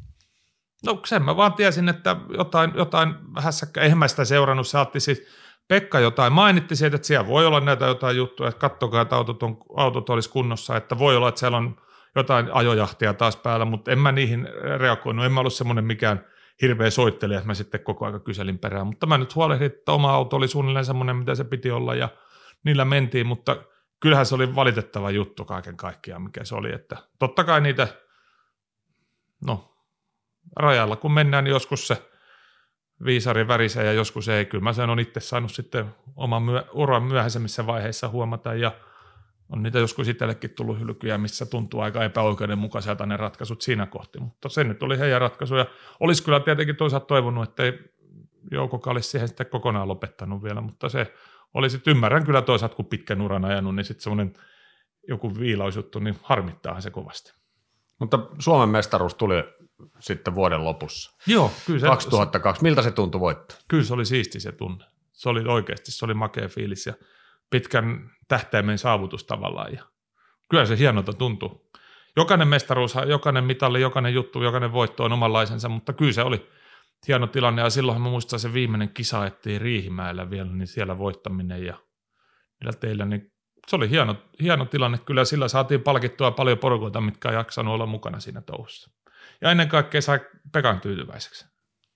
No sen mä vaan tiesin, että jotain, jotain hässäkkä, eihän mä sitä seurannut, se otti siis, Pekka jotain mainitti siitä, että siellä voi olla näitä jotain juttuja, että kattokaa, että autot, on, autot olisi kunnossa, että voi olla, että siellä on jotain ajojahtia taas päällä, mutta en mä niihin reagoinut, en mä ollut semmoinen mikään – hirveä soittelija, että mä sitten koko ajan kyselin perään. Mutta mä nyt huolehdin, että oma auto oli suunnilleen semmoinen, mitä se piti olla ja niillä mentiin, mutta kyllähän se oli valitettava juttu kaiken kaikkiaan, mikä se oli. Että totta kai niitä, no rajalla kun mennään, niin joskus se viisari värisee ja joskus ei. Kyllä mä sen on itse saanut sitten oman myö, uran myöhäisemmissä vaiheissa huomata ja – on niitä joskus itsellekin tullut hylkyjä, missä tuntuu aika epäoikeudenmukaiselta ne ratkaisut siinä kohti, mutta se nyt oli heidän ratkaisu ja olisi kyllä tietenkin toisaalta toivonut, että ei Joukoka olisi siihen sitten kokonaan lopettanut vielä, mutta se oli sitten, ymmärrän kyllä toisaalta, kun pitkän uran ajanut, niin sitten semmoinen joku viilausjuttu, niin harmittaa se kovasti. Mutta Suomen mestaruus tuli sitten vuoden lopussa. Joo, kyllä se. 2002. Miltä se tuntui voittaa? Kyllä se oli siisti se tunne. Se oli oikeasti, se oli makea fiilis ja pitkän tähtäimen saavutus tavallaan. Ja kyllä se hienolta tuntuu. Jokainen mestaruus, jokainen mitalli, jokainen juttu, jokainen voitto on omanlaisensa, mutta kyllä se oli hieno tilanne. Ja silloinhan mä muistan se viimeinen kisa, ettei Riihimäellä vielä, niin siellä voittaminen ja niillä teillä, niin se oli hieno, hieno tilanne. Kyllä sillä saatiin palkittua paljon porukoita, mitkä on jaksanut olla mukana siinä touhussa. Ja ennen kaikkea sai Pekan tyytyväiseksi.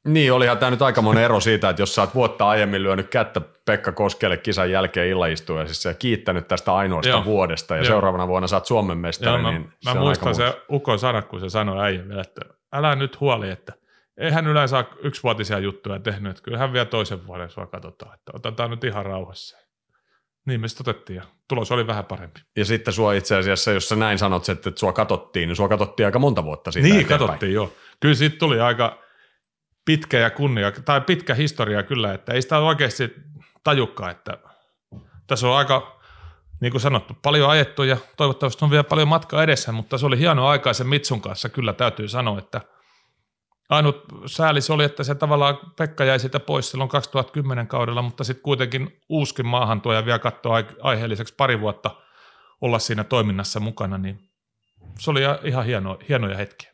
Niin, olihan tämä nyt aikamoinen ero siitä, että jos sä oot vuotta aiemmin lyönyt kättä Pekka Koskelle kisan jälkeen illaistujaisissa ja kiittänyt tästä ainoasta Joo. vuodesta ja Joo. seuraavana vuonna saat Suomen mestari, Joo, niin mä, se mä muistan se Ukon sana, kun se sanoi äijä vielä, että älä nyt huoli, että eihän yleensä ole yksivuotisia juttuja tehnyt, että kyllähän vielä toisen vuoden sua katsotaan, että otetaan nyt ihan rauhassa. Niin me sitten otettiin ja tulos oli vähän parempi. Ja sitten sua itse asiassa, jos sä näin sanot, että sua katsottiin, niin sua katsottiin aika monta vuotta siitä Niin, eteenpäin. katsottiin joo. Kyllä siitä tuli aika, pitkä ja kunnia, tai pitkä historia kyllä, että ei sitä oikeasti tajukkaa, että tässä on aika, niin kuin sanottu, paljon ajettu ja toivottavasti on vielä paljon matkaa edessä, mutta se oli hieno aika sen Mitsun kanssa, kyllä täytyy sanoa, että ainut säälis oli, että se tavallaan Pekka jäi sitä pois silloin 2010 kaudella, mutta sitten kuitenkin uuskin maahantuoja vielä katsoi aiheelliseksi pari vuotta olla siinä toiminnassa mukana, niin se oli ihan hieno, hienoja hetkiä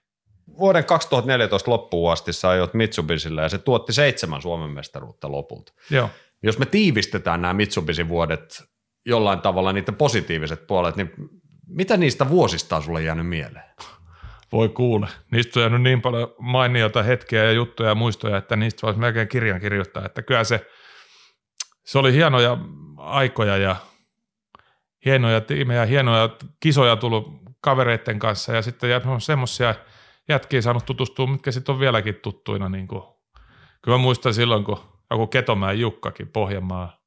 vuoden 2014 loppuun asti sä ajot Mitsubisilla ja se tuotti seitsemän Suomen mestaruutta lopulta. Joo. Jos me tiivistetään nämä Mitsubisin vuodet jollain tavalla niiden positiiviset puolet, niin mitä niistä vuosista on sulle jäänyt mieleen? Voi kuule. Niistä on jäänyt niin paljon mainiota hetkiä ja juttuja ja muistoja, että niistä voisi melkein kirjan kirjoittaa. Että kyllä se, se oli hienoja aikoja ja hienoja tiimejä, hienoja kisoja tullut kavereiden kanssa ja sitten semmoisia – jätkiä saanut tutustua, mitkä sitten on vieläkin tuttuina. Niin kuin. Kyllä mä muistan silloin, kun joku Ketomäen Jukkakin Pohjanmaa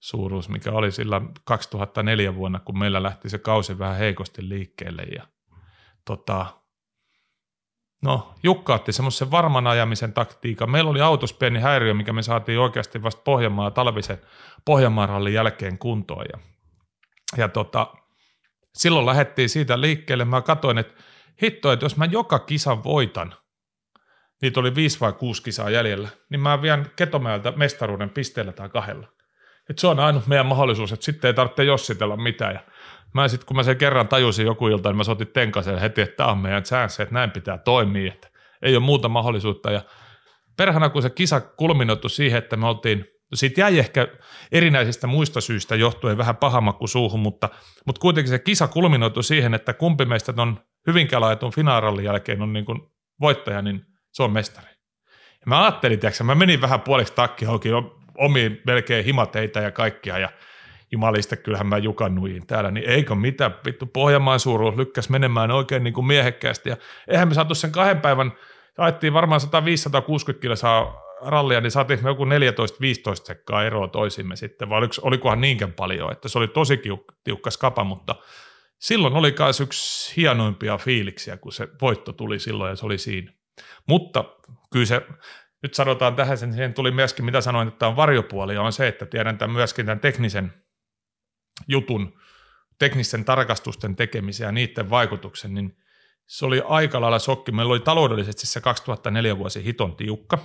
suuruus, mikä oli sillä 2004 vuonna, kun meillä lähti se kausi vähän heikosti liikkeelle ja tota, No, Jukka otti semmoisen varman ajamisen taktiikan. Meillä oli autossa pieni häiriö, mikä me saatiin oikeasti vasta Pohjanmaan talvisen Pohjanmaan rallin jälkeen kuntoon. Ja, ja tota, silloin lähdettiin siitä liikkeelle. Mä katsoin, että hitto, että jos mä joka kisan voitan, niitä oli viisi vai kuusi kisaa jäljellä, niin mä vien Ketomäeltä mestaruuden pisteellä tai kahdella. Et se on ainut meidän mahdollisuus, että sitten ei tarvitse jossitella mitään. Ja mä sitten, kun mä sen kerran tajusin joku ilta, niin mä soitin Tenkaseen heti, että tämä on meidän chance, että näin pitää toimia, että ei ole muuta mahdollisuutta. Ja perhana, kun se kisa kulminoitu siihen, että me oltiin, siitä jäi ehkä erinäisistä muista syistä johtuen vähän pahamakku suuhun, mutta, mutta kuitenkin se kisa kulminoitu siihen, että kumpi meistä on Hyvinkään laitetun finaarallin jälkeen on niin kuin voittaja, niin se on mestari. Ja mä ajattelin, tiiäksä, mä menin vähän puoliksi takki auki, omiin melkein himateitä ja kaikkia, ja jumalista, kyllähän mä jukannuin täällä, niin eikö mitä, vittu Pohjanmaan suuruus lykkäs menemään oikein niin kuin miehekkäästi, ja eihän me saatu sen kahden päivän, ajettiin varmaan 150-160 kilsaa rallia, niin saatiin me joku 14-15 sekkaa eroa toisimme sitten, vai oliko, olikohan niinkään paljon, että se oli tosi tiukka skapa, mutta silloin oli myös yksi hienoimpia fiiliksiä, kun se voitto tuli silloin ja se oli siinä. Mutta kyllä se, nyt sanotaan tähän, sen siihen tuli myöskin, mitä sanoin, että tämä on varjopuoli, on se, että tiedän tämän myöskin tämän teknisen jutun, teknisten tarkastusten tekemisen ja niiden vaikutuksen, niin se oli aika lailla sokki. Meillä oli taloudellisesti se 2004 vuosi hiton tiukka.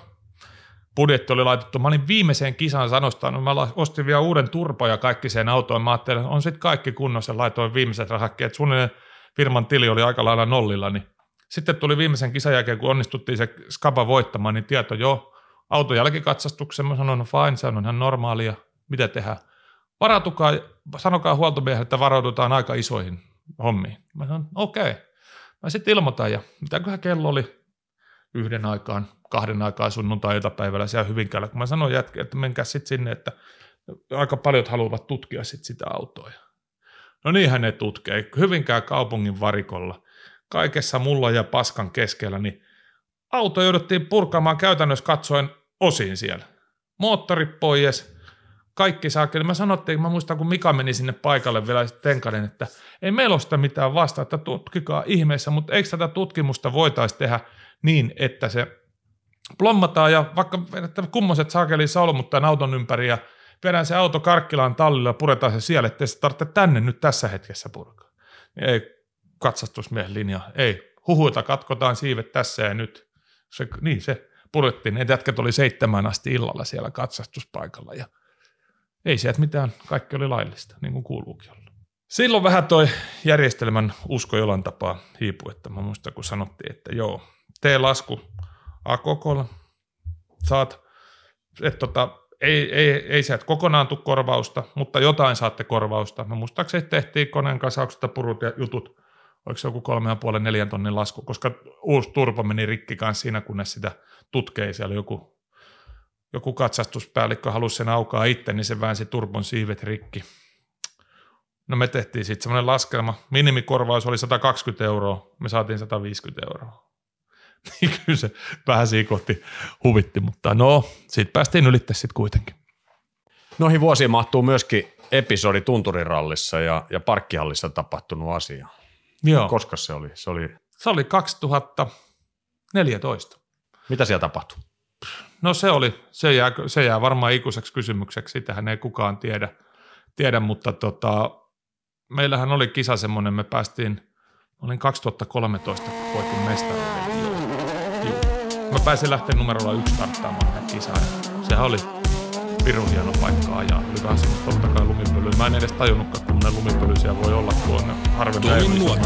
Budjetti oli laitettu, mä olin viimeiseen kisaan sanostanut, mä ostin vielä uuden turpo ja kaikki sen autoon. Mä ajattelin, että on sitten kaikki kunnossa, laitoin viimeiset rahakkeet. Suunnilleen firman tili oli aika lailla nollilla, niin sitten tuli viimeisen kisan jälkeen, kun onnistuttiin se skaba voittamaan, niin tieto jo auton jälkikatsastukseen. Mä sanoin, no fine, se on ihan normaalia, mitä tehdään. Varautukaa, sanokaa huoltomiehelle, että varaudutaan aika isoihin hommiin. Mä sanoin, okei. Okay. Mä sitten ilmoitan ja mitäköhän kello oli yhden aikaan, kahden aikaan sunnuntai-iltapäivällä siellä Hyvinkäällä, kun mä sanoin jätkä, että menkää sitten sinne, että aika paljon haluavat tutkia sit sitä autoa. No niinhän ne tutkee. Hyvinkään kaupungin varikolla kaikessa mulla ja paskan keskellä, niin auto jouduttiin purkamaan käytännössä katsoen osin siellä. Moottori pois, kaikki saakeli. Mä sanottiin, mä muistan kun Mika meni sinne paikalle vielä tenkaden, että ei meillä ole mitään vasta, että tutkikaa ihmeessä, mutta eikö tätä tutkimusta voitaisiin tehdä niin, että se plommataan ja vaikka että kummoset saakeli solmut tämän auton ympäri ja vedään se auto Karkkilaan tallilla ja puretaan se siellä, ettei se tarvitse tänne nyt tässä hetkessä purkaa. Ei, katsastusmiehen linja. Ei, huhuita katkotaan siivet tässä ja nyt. Se, niin se purettiin. Ne jätkät oli seitsemän asti illalla siellä katsastuspaikalla ja ei sieltä mitään, kaikki oli laillista, niin kuin kuuluukin olla. Silloin vähän toi järjestelmän usko jollain tapaa hiipui, että mä muistan kun sanottiin, että joo, tee lasku AKKlla, saat, että tota, ei, ei, ei sieltä kokonaan tule korvausta, mutta jotain saatte korvausta. Mä muistaakseni tehtiin koneen kasauksesta purut ja jutut oliko se joku kolme ja puolen neljän tonnin lasku, koska uusi turpo meni rikki kanssa siinä, kunnes sitä tutkei. Siellä joku, joku katsastuspäällikkö halusi sen aukaa itse, niin se väänsi turbon siivet rikki. No me tehtiin sitten semmoinen laskelma. Minimikorvaus oli 120 euroa, me saatiin 150 euroa. [LAUGHS] Niin kyllä se vähän kohti huvitti, mutta no, siitä päästiin ylitte sitten kuitenkin. Noihin vuosiin mahtuu myöskin episodi tunturirallissa ja, ja parkkihallissa tapahtunut asia. Joo. Koska se oli? Se oli, se oli 2014. Mitä siellä tapahtui? No se oli, se jää, se jää varmaan ikuiseksi kysymykseksi, sitähän ei kukaan tiedä, tiedä mutta tota, meillähän oli kisa semmoinen, me päästiin, olin 2013, kun voitin mestaruuden. Mä pääsin lähteä numerolla yksi starttaamaan kisaan. Sehän oli pirun hieno paikka ajaa. Vähän semmoista totta kai lumipölyä. Mä en edes tajunnutkaan, kun ne lumipölyisiä voi olla, kun on harvemmin numero.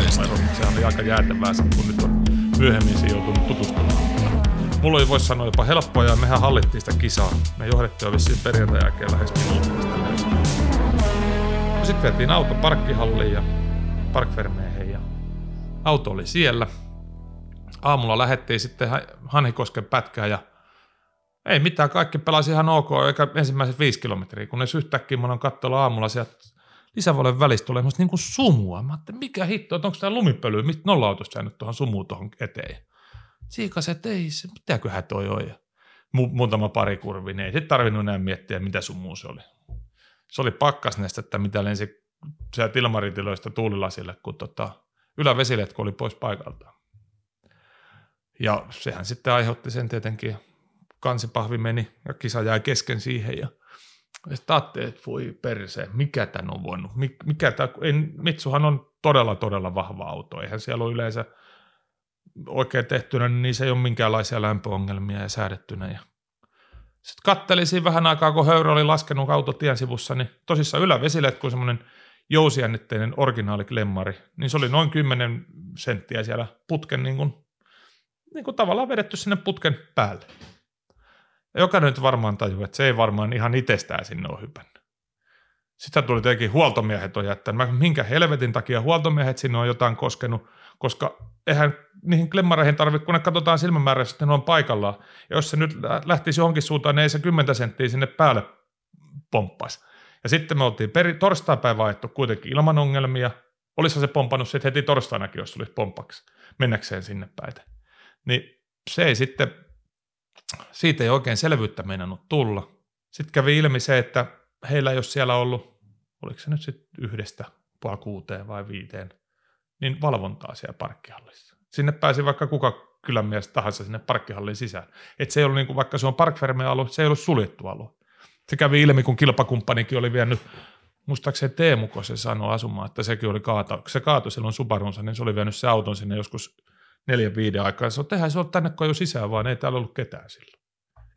Se oli aika jäätävää, kun nyt on myöhemmin siihen joutunut tutustumaan. Mulla oli voisi sanoa jopa helppoa ja mehän hallittiin sitä kisaa. Me johdettiin jo vissiin perjantai jälkeen lähes minuutista. Sitten vietiin auto parkkihalliin ja parkvermeihin ja auto oli siellä. Aamulla lähettiin sitten Hanhikosken pätkään ja ei mitään, kaikki pelasi ihan ok, eikä ensimmäiset viisi kilometriä, kun ne yhtäkkiä mä oon katsolla aamulla sieltä lisävuoden välistä tulee niin kuin sumua. Mä ajattelin, mikä hitto, että onko tämä lumipöly, mistä nolla autosta jäänyt tuohon sumuun tuohon eteen. Siikas, että ei, se, mitäköhän toi on. Mu- muutama pari kurvi, niin ei sitten tarvinnut enää miettiä, mitä sumuu se oli. Se oli pakkasnestettä, mitä lensi sieltä ilmaritiloista tuulilasille, kun tota, ylävesiletku oli pois paikaltaan. Ja sehän sitten aiheutti sen tietenkin, kansipahvi meni ja kisa jäi kesken siihen ja sitten ajattelin, että voi perse, mikä tämän on voinut, mikä tämä, en, Mitsuhan on todella, todella vahva auto, eihän siellä ole yleensä oikein tehtynä, niin se ei ole minkäänlaisia lämpöongelmia ja säädettynä. Ja sitten kattelisin vähän aikaa, kun höyrä oli laskenut auto tien sivussa, niin tosissaan ylävesille, kun semmoinen jousijännitteinen originaali klemmari, niin se oli noin 10 senttiä siellä putken niin kuin, niin kuin tavallaan vedetty sinne putken päälle. Jokainen nyt varmaan tajuu, että se ei varmaan ihan itsestään sinne ole hypännyt. Sitten tuli tietenkin huoltomiehet on jättänyt. Minkä helvetin takia huoltomiehet sinne on jotain koskenut, koska eihän niihin klemmareihin tarvitse, kun ne katsotaan silmämääräisesti, että ne on paikallaan. Ja jos se nyt lähtisi johonkin suuntaan, niin ei se 10 senttiä sinne päälle pomppaisi. Ja sitten me oltiin peri, torstaipäivä ajettu kuitenkin ilman ongelmia. Olisihan se pompannut sitten heti torstainakin, jos olisi pompaksi mennäkseen sinne päin. Niin se ei sitten, siitä ei oikein selvyyttä meinannut tulla. Sitten kävi ilmi se, että heillä ei ole siellä ollut, oliko se nyt sitten yhdestä puoli kuuteen vai viiteen, niin valvontaa siellä parkkihallissa. Sinne pääsi vaikka kuka mies tahansa sinne parkkihallin sisään. Että se ei ollut niin kuin, vaikka se on parkferme-alue, se ei ollut suljettu alue. Se kävi ilmi, kun kilpakumppanikin oli vienyt, muistaakseni Teemu se sanoi asumaan, että sekin oli kaata, se kaatui silloin Subarunsa, niin se oli vienyt se auton sinne joskus neljän viiden aikaa. Se on, tehdään se on tänne jo sisään, vaan ei täällä ollut ketään silloin.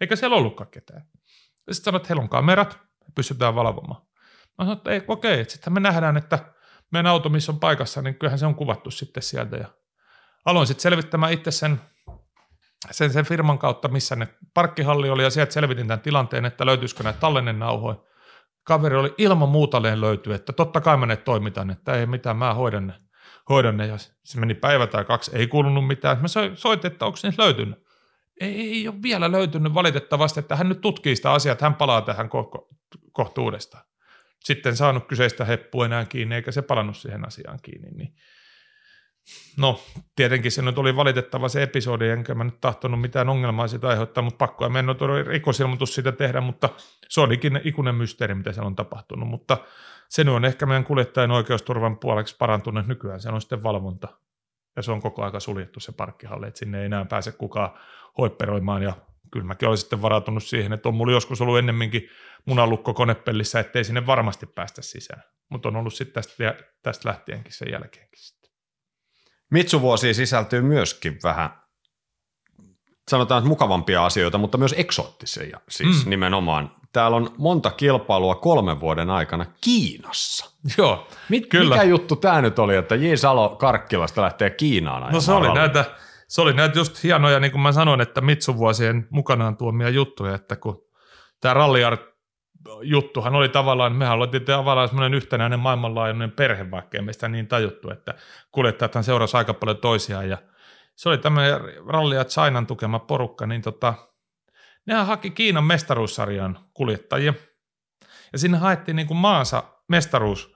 Eikä siellä ollutkaan ketään. Ja sitten sanoit, että heillä on kamerat, pystytään valvomaan. Mä sanoin, että ei, okei, sitten me nähdään, että meidän auto, missä on paikassa, niin kyllähän se on kuvattu sitten sieltä. Ja aloin sitten selvittämään itse sen, sen, sen firman kautta, missä ne parkkihalli oli, ja sieltä selvitin tämän tilanteen, että löytyisikö näitä tallennennauhoja. Kaveri oli ilman muuta löytyy, että totta kai mä ne toimitan, että ei mitään, mä hoidan ne. Hoidan ne. Ja se meni päivä tai kaksi, ei kuulunut mitään. Mä soitin, että onko ne löytynyt. Ei, ei ole vielä löytynyt valitettavasti, että hän nyt tutkii sitä asiaa, että hän palaa tähän ko- kohta uudestaan. Sitten saanut kyseistä heppua enää kiinni, eikä se palannut siihen asiaan kiinni. Niin No, tietenkin se nyt oli valitettava se episodi, enkä mä nyt tahtonut mitään ongelmaa siitä aiheuttaa, mutta pakko en mennyt rikosilmoitus siitä tehdä, mutta se olikin ikuinen mysteeri, mitä siellä on tapahtunut, mutta se on ehkä meidän kuljettajan oikeusturvan puoleksi parantunut nykyään, se on sitten valvonta, ja se on koko aika suljettu se parkkihalli, että sinne ei enää pääse kukaan hoipperoimaan, ja kyllä mäkin olisin sitten varautunut siihen, että on mulla joskus ollut ennemminkin munalukko konepellissä, ettei sinne varmasti päästä sisään, mutta on ollut sitten tästä, tästä lähtienkin sen jälkeenkin. Mitsuvuosiin sisältyy myöskin vähän, sanotaan, että mukavampia asioita, mutta myös eksoottisia siis mm. nimenomaan. Täällä on monta kilpailua kolmen vuoden aikana Kiinassa. Joo, Mit, kyllä. Mikä juttu tämä nyt oli, että J. Salo Karkkilasta lähtee Kiinaan No se oli, näitä, se oli näitä just hienoja, niin kuin mä sanoin, että Mitsuvuosien mukanaan tuomia juttuja, että kun tämä ralliart juttuhan oli tavallaan, mehän oltiin tavallaan semmoinen yhtenäinen maailmanlaajuinen perhe, vaikka ei meistä niin tajuttu, että kuljettajathan seurasi aika paljon toisiaan ja se oli tämmöinen ralli ja Chinan tukema porukka, niin tota, nehän haki Kiinan mestaruussarjan kuljettajia. Ja sinne haettiin niin kuin maansa mestaruus,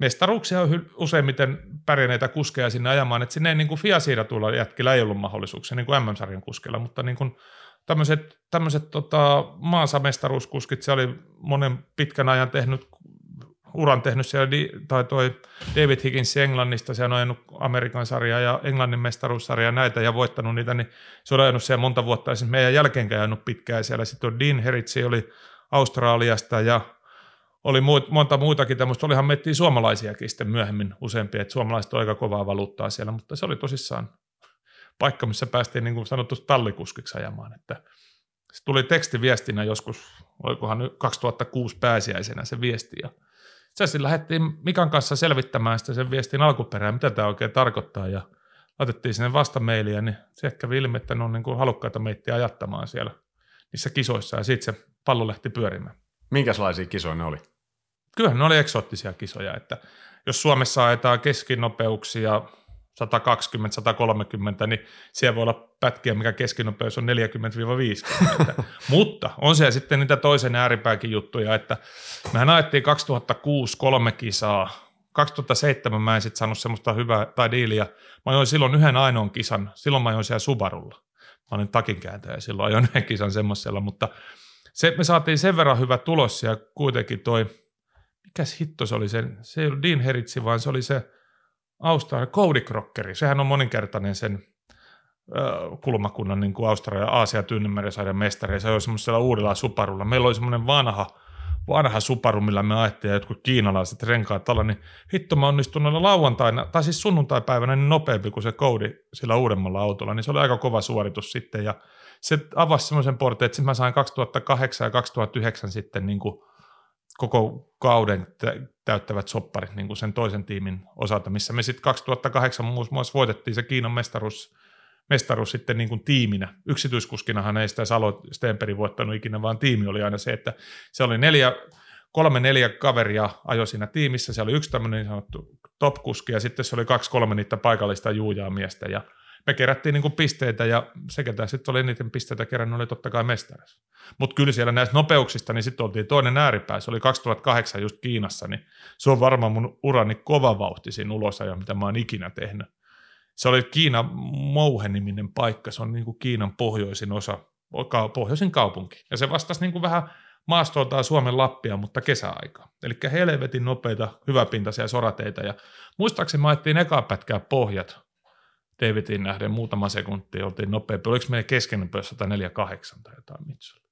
mestaruuksia on useimmiten pärjänneitä kuskeja sinne ajamaan, että sinne ei niin kuin FIA-siiratuilla jätkillä ei ollut mahdollisuuksia niin kuin MM-sarjan kuskella, mutta niin kuin tämmöiset, tämmöiset tota, maasamestaruuskuskit, se oli monen pitkän ajan tehnyt, uran tehnyt siellä, tai toi David Higgins Englannista, se on ajanut Amerikan sarjaa ja Englannin mestaruussarjaa näitä ja voittanut niitä, niin se on ajanut siellä monta vuotta, esimerkiksi meidän jälkeenkään ajanut pitkään siellä. Sitten on Dean Heritsi oli Australiasta ja oli muut, monta muutakin tämmöistä, olihan meittiin suomalaisiakin sitten myöhemmin useampia, että suomalaiset on aika kovaa valuuttaa siellä, mutta se oli tosissaan paikka, missä päästiin niin kuin sanottu tallikuskiksi ajamaan. Että se tuli tekstiviestinä joskus, olikohan 2006 pääsiäisenä se viesti. Ja itse lähdettiin Mikan kanssa selvittämään sitä sen viestin alkuperää, mitä tämä oikein tarkoittaa. Ja laitettiin sinne vastamailia, niin se kävi ilmi, että ne on niin kuin halukkaita meittiä ajattamaan siellä niissä kisoissa. Ja sitten se pallo lähti pyörimään. Minkälaisia kisoja ne oli? Kyllähän ne oli eksoottisia kisoja, että jos Suomessa ajetaan keskinopeuksia 120-130, niin siellä voi olla pätkiä, mikä keskinopeus on 40-50. Mutta on siellä sitten niitä toisen ääripääkin juttuja, että mehän ajettiin 2006 kolme kisaa, 2007 mä en sitten saanut semmoista hyvää tai diiliä. Mä ajoin silloin yhden ainoan kisan, silloin mä ajoin siellä Subarulla. Mä olin takinkääntäjä silloin ajoin yhden kisan semmoisella, mutta se, me saatiin sen verran hyvä tulos ja kuitenkin toi, mikäs hitto se oli se, se ei ollut Dean Heritsi, vaan se oli se Australia, Cody Crockeri, sehän on moninkertainen sen kulmakunnan niin kuin Australia, Aasia, Tyynnemeren mestari, se oli semmoisella uudella Subarulla. Meillä oli semmoinen vanha, vanha Subaru, millä me ajettiin ja jotkut kiinalaiset renkaat alla, niin hitto mä onnistun noilla lauantaina, tai siis sunnuntaipäivänä niin nopeampi kuin se koodi sillä uudemmalla autolla, niin se oli aika kova suoritus sitten ja se avasi semmoisen portin, että mä sain 2008 ja 2009 sitten niin kuin koko kauden täyttävät sopparit niin kuin sen toisen tiimin osalta, missä me sitten 2008 muun muassa voitettiin se Kiinan mestaruus, mestaruus sitten niin kuin tiiminä. Yksityiskuskinahan ei sitä Salo Stenberg voittanut ikinä, vaan tiimi oli aina se, että se oli neljä, kolme neljä kaveria ajo siinä tiimissä, se oli yksi tämmöinen niin sanottu top-kuski ja sitten se oli kaksi kolme niitä paikallista juujaa miestä ja me kerättiin niin kuin pisteitä ja se, ketä sitten oli eniten pisteitä kerännyt, oli totta kai mestaris. Mutta kyllä siellä näistä nopeuksista, niin sitten oltiin toinen ääripää. Se oli 2008 just Kiinassa, niin se on varmaan mun urani kova vauhtisin ulosajo, mitä mä oon ikinä tehnyt. Se oli Kiina Mouhe-niminen paikka, se on niin kuin Kiinan pohjoisin osa, pohjoisin kaupunki. Ja se vastasi niin kuin vähän maastolta Suomen Lappia, mutta kesäaika. Eli helvetin nopeita, hyväpintaisia sorateita. Ja muistaakseni mä ajettiin eka pätkää pohjat Davidin nähden muutama sekunti, oltiin nopeampi. Oliko meidän keskeinen pöydä 148 tai jotain Mitsulla.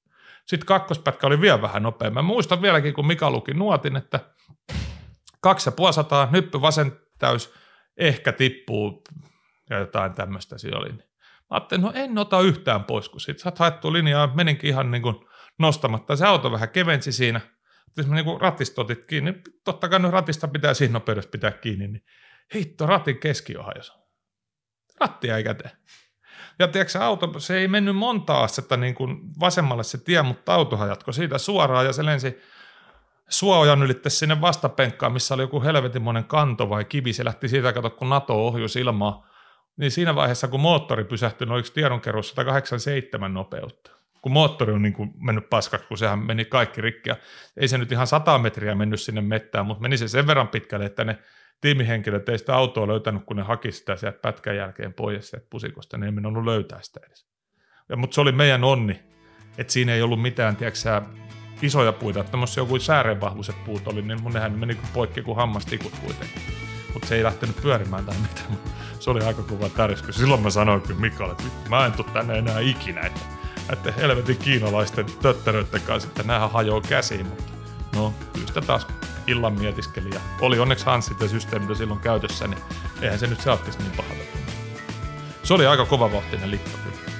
Sitten kakkospätkä oli vielä vähän nopeampi. Mä muistan vieläkin, kun Mika luki nuotin, että 250, nyppy vasen täys, ehkä tippuu ja jotain tämmöistä siinä oli. Mä ajattelin, no en ota yhtään pois, kun sit sä oot haettu linjaa, meninkin ihan niin kuin nostamatta. Se auto vähän kevensi siinä, jos mä niin ratista otit kiinni, totta kai nyt ratista pitää siinä nopeudessa pitää kiinni, niin hitto, ratin keskiohajassa rattia ei käteen. Ja tiedätkö, auto, se ei mennyt monta astetta niin kuin vasemmalle se tie, mutta autohan jatkoi siitä suoraan ja se lensi suojan ylitte sinne vastapenkkaan, missä oli joku helvetimoinen kanto vai kivi. Se lähti siitä, kato, kun NATO ohjus ilmaa. Niin siinä vaiheessa, kun moottori pysähtyi, niin oliko tiedonkerros 187 nopeutta. Kun moottori on niin kuin mennyt paskaksi, kun sehän meni kaikki rikki. Ei se nyt ihan 100 metriä mennyt sinne mettään, mutta meni se sen verran pitkälle, että ne tiimihenkilöt ei sitä autoa löytänyt, kun ne haki sitä sieltä pätkän jälkeen pois sieltä pusikosta, ne ei ollut löytää sitä edes. Mutta se oli meidän onni, että siinä ei ollut mitään, tiedätkö isoja puita, tämmöisiä joku sääreenvahvuiset puut oli, niin mun nehän meni poikki kuin hammastikut kuitenkin. Mutta se ei lähtenyt pyörimään tai mitään. Se oli aika kova tärsky. Silloin mä sanoin kyllä Mikalle, että mä en tule tänne enää ikinä, että, että helvetin kiinalaisten töttäröiden kanssa, että näähän hajoaa käsiin, mutta no, sitä taas illan mietiskeli. Ja oli onneksi Hanssit ja systeemit silloin käytössä, niin eihän se nyt saattisi niin pahalta Se oli aika kova vauhtinen lippu kyllä.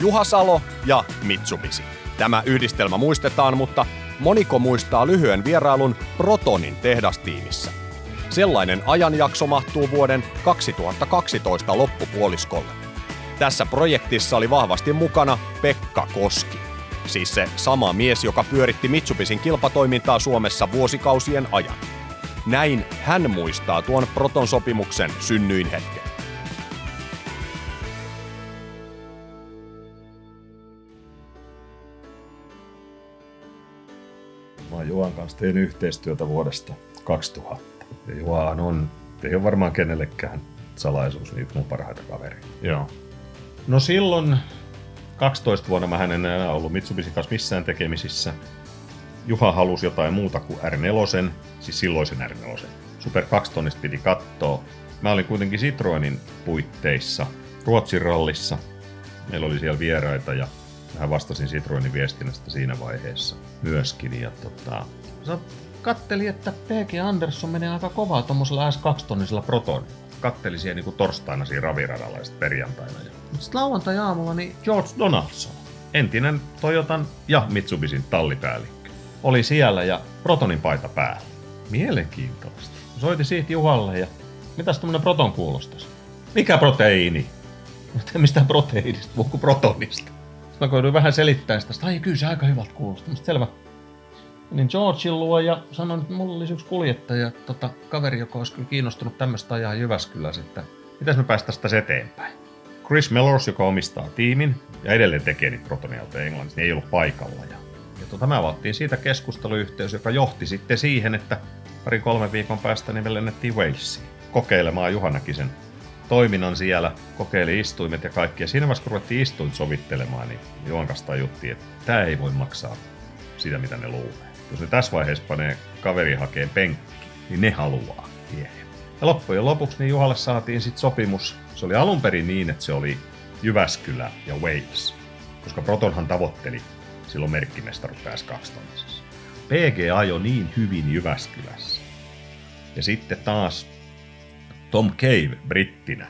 Juha Salo ja Mitsubishi. Tämä yhdistelmä muistetaan, mutta moniko muistaa lyhyen vierailun Protonin tehdastiimissä. Sellainen ajanjakso mahtuu vuoden 2012 loppupuoliskolle. Tässä projektissa oli vahvasti mukana Pekka Koski siis se sama mies, joka pyöritti Mitsubisin kilpatoimintaa Suomessa vuosikausien ajan. Näin hän muistaa tuon Proton sopimuksen synnyin hetken. Mä oon Juhan kanssa tein yhteistyötä vuodesta 2000. Ja Juhan on, ei ole varmaan kenellekään salaisuus, niitä mun parhaita kavereita. Joo. No silloin 12 vuonna mä en enää ollut Mitsubishi kanssa missään tekemisissä. Juha halusi jotain muuta kuin R4, siis silloisen R4. Super 2 tonnista piti katsoa. Mä olin kuitenkin Citroenin puitteissa Ruotsin rallissa. Meillä oli siellä vieraita ja mä vastasin Citroenin viestinnästä siinä vaiheessa myöskin. Ja tota, katteli, että P.G. Andersson menee aika kovaa tuommoisella S2-tonnisella Proton. Katteli siellä niin torstaina siinä raviradalla ja perjantaina. Ja mutta sitten lauantai-aamulla niin George Donaldson, entinen Toyotan ja Mitsubisin tallipäällikkö, oli siellä ja Protonin paita päällä. Mielenkiintoista. Soitin siitä Juhalle ja mitäs tämmönen Proton kuulostaisi? Mikä proteiini? [LAUGHS] Mutta mistä proteiinista, puhuu protonista. Sitten koiduin vähän selittää sitä, että kyllä se aika hyvältä kuulostaa. Selvä. Niin Georgein luo ja sanoin, että mulla olisi yksi kuljettaja, tota, kaveri, joka olisi kyllä kiinnostunut tämmöistä ajaa Jyväskylässä, että mitäs me päästä tästä eteenpäin. Chris Mellors, joka omistaa tiimin ja edelleen tekee niitä protoniautoja Englannissa, niin ei ollut paikalla. Ja, ja tota, me avattiin siitä keskusteluyhteys, joka johti sitten siihen, että pari kolme viikon päästä niin me lennettiin Walesiin kokeilemaan Juhanakisen toiminnan siellä, kokeili istuimet ja kaikki. Ja siinä vaiheessa, kun ruvettiin istuin sovittelemaan, niin tajuttiin, että tämä ei voi maksaa sitä, mitä ne luulee. Jos ne tässä vaiheessa panee kaveri hakee penkki, niin ne haluaa. Yeah. Ja loppujen lopuksi niin Juhalle saatiin sitten sopimus. Se oli alun perin niin, että se oli Jyväskylä ja Wales, koska Protonhan tavoitteli silloin merkkimestaru pääsi kaksitonnisessa. PG ajoi niin hyvin Jyväskylässä. Ja sitten taas Tom Cave brittinä,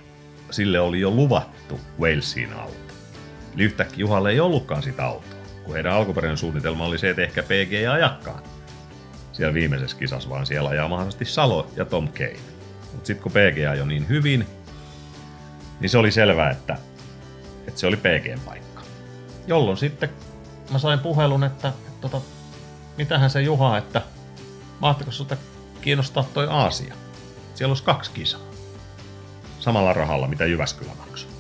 sille oli jo luvattu Walesiin auto. Eli yhtäkkiä Juhalle ei ollutkaan sitä autoa, kun heidän alkuperäinen suunnitelma oli se, että ehkä PG ei ajakaan siellä viimeisessä kisassa, vaan siellä ajaa mahdollisesti Salo ja Tom Cave. Mutta sitten kun PG ajoi niin hyvin, niin se oli selvää, että, että se oli PGn paikka. Jolloin sitten mä sain puhelun, että, että tota, mitähän se Juha, että mahtiko sinulta kiinnostaa toi Aasia? Siellä olisi kaksi kisaa. Samalla rahalla, mitä Jyväskylä maksoi.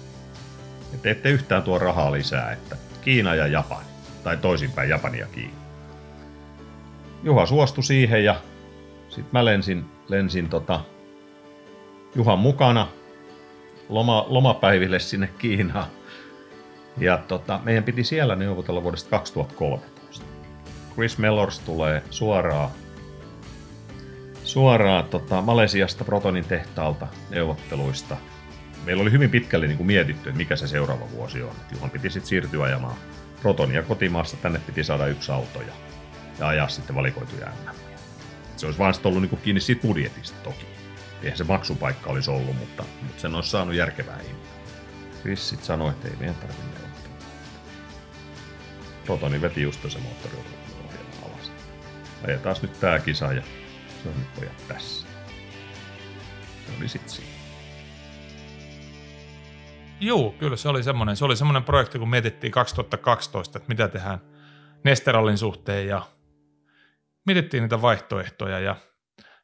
Että ette yhtään tuo rahaa lisää, että Kiina ja Japani. Tai toisinpäin Japani ja Kiina. Juha suostui siihen ja sitten mä lensin, lensin tota, Juhan mukana loma, lomapäiville sinne Kiinaan. Ja tota, meidän piti siellä neuvotella vuodesta 2013. Chris Mellors tulee suoraan, suoraan tota, Malesiasta Protonin tehtaalta neuvotteluista. Meillä oli hyvin pitkälle niin kuin mietitty, että mikä se seuraava vuosi on. Juhan piti sitten siirtyä ajamaan Protonia kotimaasta, tänne piti saada yksi auto ja, ja ajaa sitten valikoituja MM. Se olisi vaan ollut niin kuin kiinni siitä budjetista toki. Eihän se maksupaikka olisi ollut, mutta, mutta sen olisi saanut järkevää hintaa. Chris sitten sanoi, että ei meidän tarvitse neuvotella. Protoni veti just se moottoriohjelma alas. Ajetaan nyt tää kisa ja se on nyt pojat tässä. Se oli sit siinä. Joo, kyllä se oli semmoinen. Se oli semmoinen projekti, kun mietittiin 2012, että mitä tehdään Nesterallin suhteen ja mietittiin niitä vaihtoehtoja ja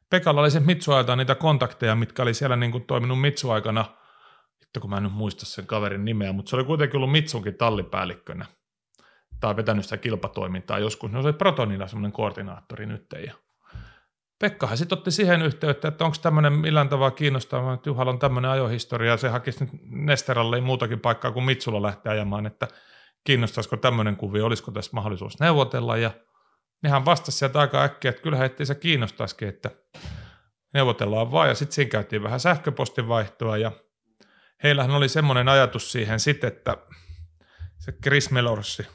Pekalla oli se Mitsu-ajalta niitä kontakteja, mitkä oli siellä niin kuin toiminut Mitsu-aikana, Vittu, kun mä en nyt muista sen kaverin nimeä, mutta se oli kuitenkin ollut Mitsunkin tallipäällikkönä tai vetänyt sitä kilpatoimintaa joskus. Se oli Protonilla semmoinen koordinaattori nyt. Ja Pekkahan sitten otti siihen yhteyttä, että onko tämmöinen millään tavalla kiinnostava, että Juhalla on tämmöinen ajohistoria, ja se hakisi nyt Nesteralle muutakin paikkaa kuin Mitsulla lähteä ajamaan, että kiinnostaisiko tämmöinen kuvio, olisiko tässä mahdollisuus neuvotella, ja nehän vastasi sieltä aika äkkiä, että kyllähän ettei se kiinnostaisikin, että neuvotellaan vaan, ja sitten siinä käytiin vähän sähköpostin vaihtoa, ja heillähän oli semmoinen ajatus siihen sitten, että se Chris Melorsi,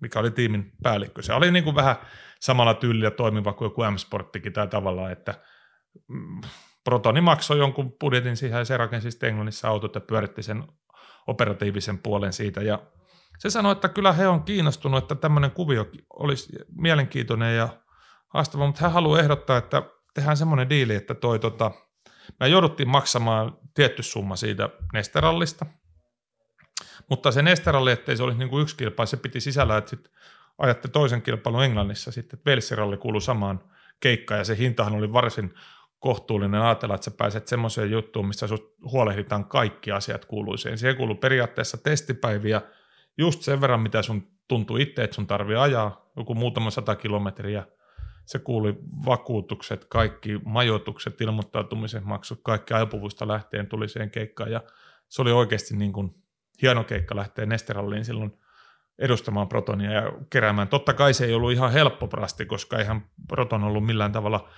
mikä oli tiimin päällikkö, se oli niin kuin vähän samalla tyylillä toimiva kuin joku M-Sporttikin tai tavallaan, että mm, Protoni maksoi jonkun budjetin siihen ja se rakensi sitten Englannissa autot ja pyöritti sen operatiivisen puolen siitä. Ja se sanoi, että kyllä he on kiinnostunut, että tämmöinen kuvio olisi mielenkiintoinen ja haastava, mutta hän haluaa ehdottaa, että tehdään semmoinen diili, että toi tota, me jouduttiin maksamaan tietty summa siitä Nesterallista, mutta se Nesteralli, ettei se olisi niin kuin yksi kilpailu, se piti sisällä, että sit ajatte toisen kilpailun Englannissa, sitten Velsiralli kuului samaan keikkaan ja se hintahan oli varsin kohtuullinen ajatella, että sä pääset semmoiseen juttuun, missä huolehditaan kaikki asiat kuuluiseen. Siihen kuuluu periaatteessa testipäiviä, just sen verran, mitä sun tuntuu itse, että sun tarvii ajaa, joku muutama sata kilometriä. Se kuuli vakuutukset, kaikki majoitukset, ilmoittautumisen maksut, kaikki ajopuvuista lähtien tuli siihen keikkaan. Ja se oli oikeasti niin kuin hieno keikka lähteä Nesteralliin silloin edustamaan Protonia ja keräämään. Totta kai se ei ollut ihan helppo prasti, koska eihän Proton ollut millään tavalla,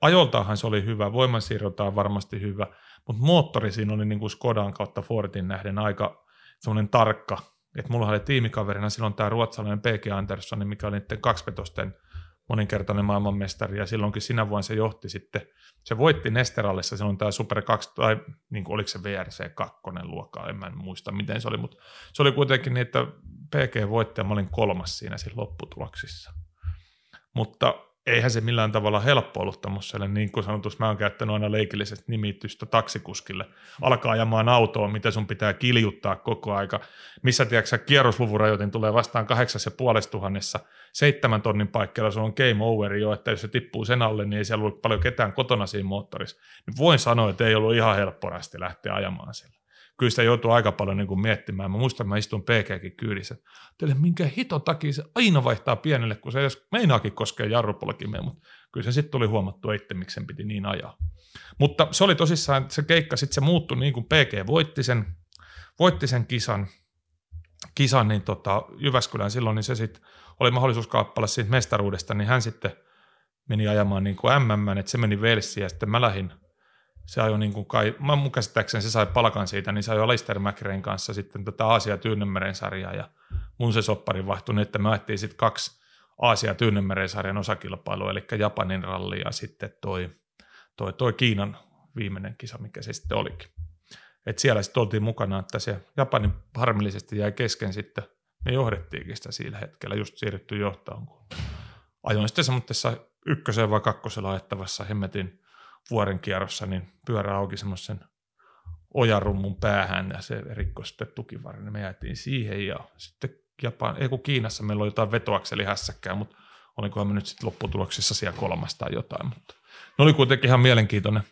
ajoltaanhan se oli hyvä, voimansiirroltaan varmasti hyvä, mutta moottori siinä oli niin kuin Skodan kautta Fordin nähden aika semmoinen tarkka, että mulla oli tiimikaverina silloin tämä ruotsalainen P.G. Andersson, mikä oli niiden kaksipetosten moninkertainen maailmanmestari, ja silloinkin sinä vuonna se johti sitten, se voitti Nesterallissa, silloin tämä Super 2, tai niin kuin, oliko se VRC 2 luokka, en mä muista miten se oli, mutta se oli kuitenkin niin, että PG voitti ja mä olin kolmas siinä siinä lopputuloksissa. Mutta eihän se millään tavalla helppo ollut tämmöiselle, niin kuin sanotus, mä oon käyttänyt aina leikillisestä nimitystä taksikuskille. Alkaa ajamaan autoa, mitä sun pitää kiljuttaa koko aika. Missä, tiedätkö kierrosluvurajoitin tulee vastaan kahdeksas ja puolesta tuhannessa, seitsemän tonnin paikkeilla se on game over jo, että jos se tippuu sen alle, niin ei siellä ollut paljon ketään kotona siinä moottorissa. Niin voin sanoa, että ei ollut ihan helppo lähteä ajamaan sillä kyllä sitä joutuu aika paljon niin kuin miettimään. Mä muistan, että mä istun PGkin kyydissä. Teille minkä hito takia se aina vaihtaa pienelle, kun se edes meinaakin koskee jarrupolkimeen, mutta kyllä se sitten tuli huomattua itse, miksi sen piti niin ajaa. Mutta se oli tosissaan, se keikka sitten se muuttui niin kuin PG voitti sen, voitti sen kisan, kisan niin tota, Jyväskylän silloin, niin se sitten oli mahdollisuus kaappalla siitä mestaruudesta, niin hän sitten meni ajamaan niin kuin MM, että se meni Velsiin ja sitten mä lähdin – se ajoi niin kuin kai, mä mun käsittääkseni se sai palkan siitä, niin se ajoi Lister McRaen kanssa sitten tätä Aasia Tyynemeren sarjaa ja mun se soppari vaihtui niin, että me ajettiin sitten kaksi Aasia Tyynemeren sarjan osakilpailua, eli Japanin ralli ja sitten toi, toi, toi Kiinan viimeinen kisa, mikä se sitten olikin. Et siellä sitten oltiin mukana, että se Japani harmillisesti jäi kesken sitten, me johdettiinkin sitä sillä hetkellä, just siirrytty johtoon, kun ajoin sitten semmoisessa ykköseen vai kakkosella ajettavassa hemmetin vuoren kierrossa, niin pyörä auki semmoisen ojarummun päähän ja se rikkoi sitten tukivarin. Niin me jäätiin siihen ja sitten Japan, ei kun Kiinassa meillä oli jotain vetoakselihässäkkää, mutta olikohan me nyt sitten lopputuloksissa siellä kolmas tai jotain. Mutta ne oli kuitenkin ihan mielenkiintoinen.